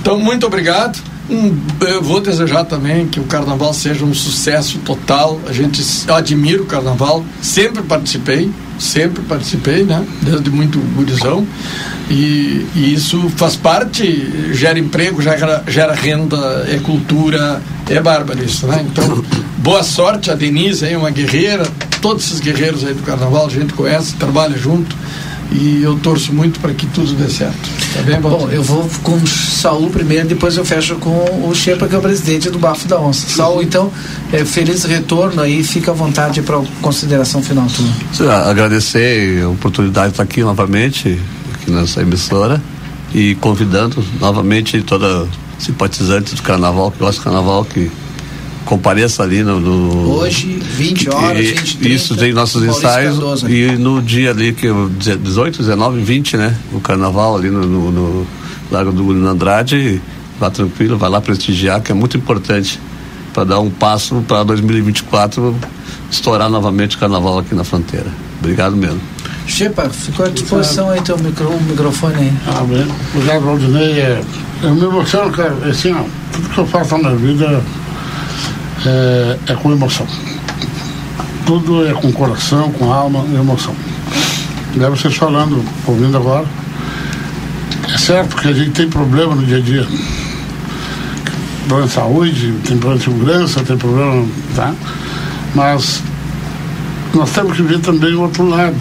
Então, muito obrigado. Um, eu vou desejar também que o carnaval seja um sucesso total. A gente admira o carnaval, sempre participei, sempre participei, né? Desde muito gurizão. E, e isso faz parte, gera emprego, gera, gera renda, é cultura, é bárbaro isso, né? Então, boa sorte, a Denise aí, uma guerreira, todos esses guerreiros aí do carnaval, a gente conhece, trabalha junto. E eu torço muito para que tudo dê certo. Tá bem, Bom, eu vou com o Saul primeiro, depois eu fecho com o Shepa, que é o presidente do Bafo da Onça. Saul, então, é, feliz retorno aí, fica à vontade para consideração final a- Agradecer a oportunidade de estar aqui novamente, aqui nessa emissora, e convidando novamente toda simpatizante do carnaval, que gosta do carnaval, que compareça ali no. no- Hoje, 20 horas, e- 20 30, Isso, tem nossos ensaios. Cardoso. E no dia ali, que eu- 18, 19, 20, né? O carnaval ali no, no, no Lago do Gulino Andrade, vá tranquilo, vai lá prestigiar, que é muito importante para dar um passo para 2024 estourar novamente o carnaval aqui na fronteira. Obrigado mesmo. Shepa, ficou à disposição aí teu micro, o microfone aí. Ah, bem. Obrigado, Valdinei. É, eu me emociono, cara. Assim, ó, tudo que eu faço na minha vida é, é com emoção. Tudo é com coração, com alma e emoção. E aí vocês falando, ouvindo agora, é certo que a gente tem problema no dia a dia. Problema de saúde, tem problema de segurança, tem problema, tá? Mas nós temos que ver também o outro lado.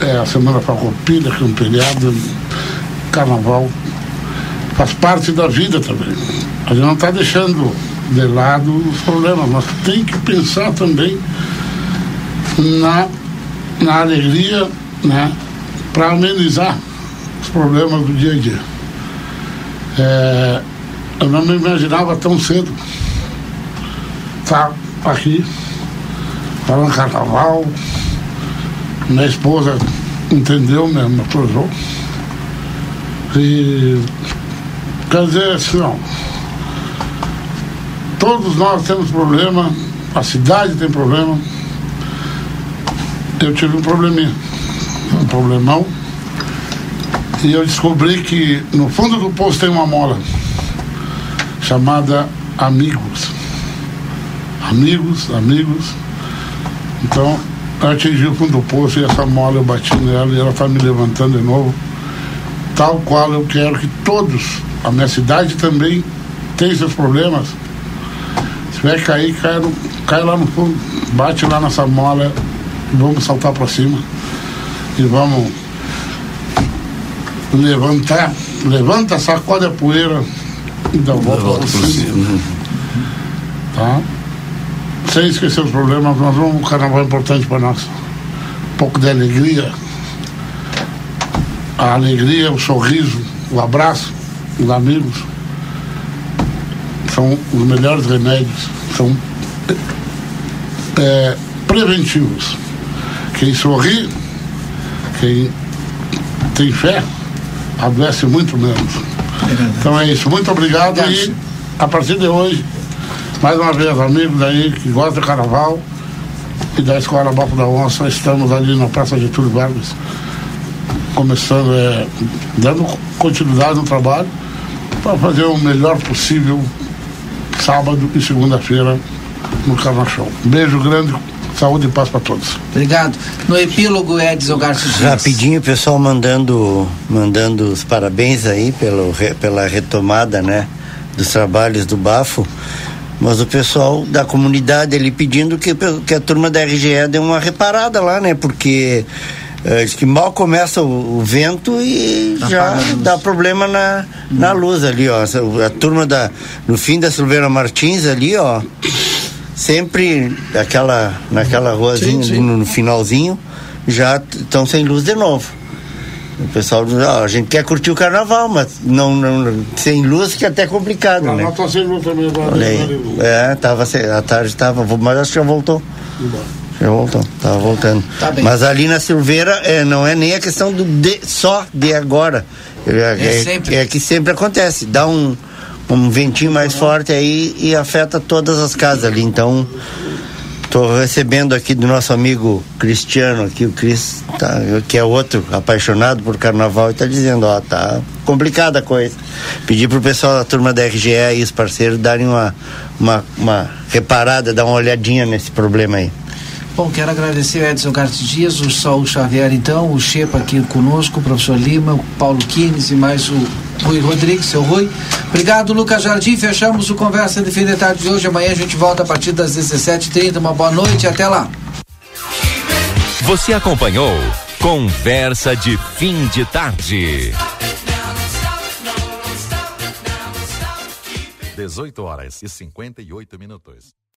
É a Semana Farroupilha, que é um feriado, carnaval, faz parte da vida também. A gente não está deixando de lado os problemas, mas tem que pensar também na, na alegria, né, para amenizar os problemas do dia a dia. É, eu não me imaginava tão cedo estar aqui falando carnaval. Minha esposa entendeu, me apoiou. E quer dizer assim, ó, todos nós temos problema, a cidade tem problema. Eu tive um probleminha, um problemão. E eu descobri que no fundo do poço tem uma mola chamada amigos. Amigos, amigos. Então, eu atingi o fundo do poço e essa mola eu bati nela e ela está me levantando de novo. tal qual eu quero que todos, a minha cidade também tem seus problemas. Se vai cair, cai, no, cai lá no fundo, bate lá nessa mola e vamos saltar para cima. E vamos levantar, levanta, sacode a poeira e dá volta por cima. Tá? Sem esquecer os problemas, nós vamos um carnaval importante para nós. Um pouco de alegria. A alegria, o sorriso, o abraço, os amigos são os melhores remédios, são é, preventivos. Quem sorri, quem tem fé, adoece muito menos. Então é isso. Muito obrigado e a partir de hoje, mais uma vez, amigos aí que gostam do carnaval e da Escola Bafo da Onça, estamos ali na Praça de Túlio Vargas, começando, é, dando continuidade no trabalho para fazer o melhor possível sábado e segunda-feira no Carnaval. Um beijo grande, saúde e paz para todos. Obrigado. No epílogo, Edson Garcia. Rapidinho, o pessoal mandando, mandando os parabéns aí pelo, pela retomada, né, dos trabalhos do Bafo. Mas o pessoal da comunidade ali pedindo que, que a turma da RGE dê uma reparada lá, né? Porque eh, diz que mal começa o, o vento e já dá problema na, na luz ali, ó. A turma da. No fim da Silveira Martins ali, ó. Sempre aquela, naquela ruazinha, ali no, no finalzinho, já estão sem luz de novo. O pessoal diz, ó, a gente quer curtir o carnaval, mas não, não- sem luz que é até complicado, né? Não, tá sem luz também agora. É, tava, à tarde tava, mas acho que já voltou. Já voltou, tava voltando. Tá. Mas ali na Silveira é, não é nem a questão do de, só de agora. É, é- sempre. é que sempre acontece. Dá um, um ventinho mais forte aí e afeta todas as casas ali. Então, estou recebendo aqui do nosso amigo Cristiano, aqui o Cris, tá, que é outro apaixonado por carnaval, e está dizendo, ó, tá complicada a coisa. Pedir pro pessoal da turma da RGE e os parceiros darem uma, uma, uma reparada, dar uma olhadinha nesse problema aí. Bom, quero agradecer o Edson Garcia Dias, o Saul Xavier, então, o Chepa aqui conosco, o professor Lima, o Paulo Quines e mais o Rui Rodrigues, seu Rui. Obrigado, Lucas Jardim. Fechamos o Conversa de Fim de Tarde de hoje. Amanhã a gente volta a partir das 17h30. Uma boa noite até lá. Você acompanhou Conversa de Fim de Tarde. 18 horas e 58 minutos.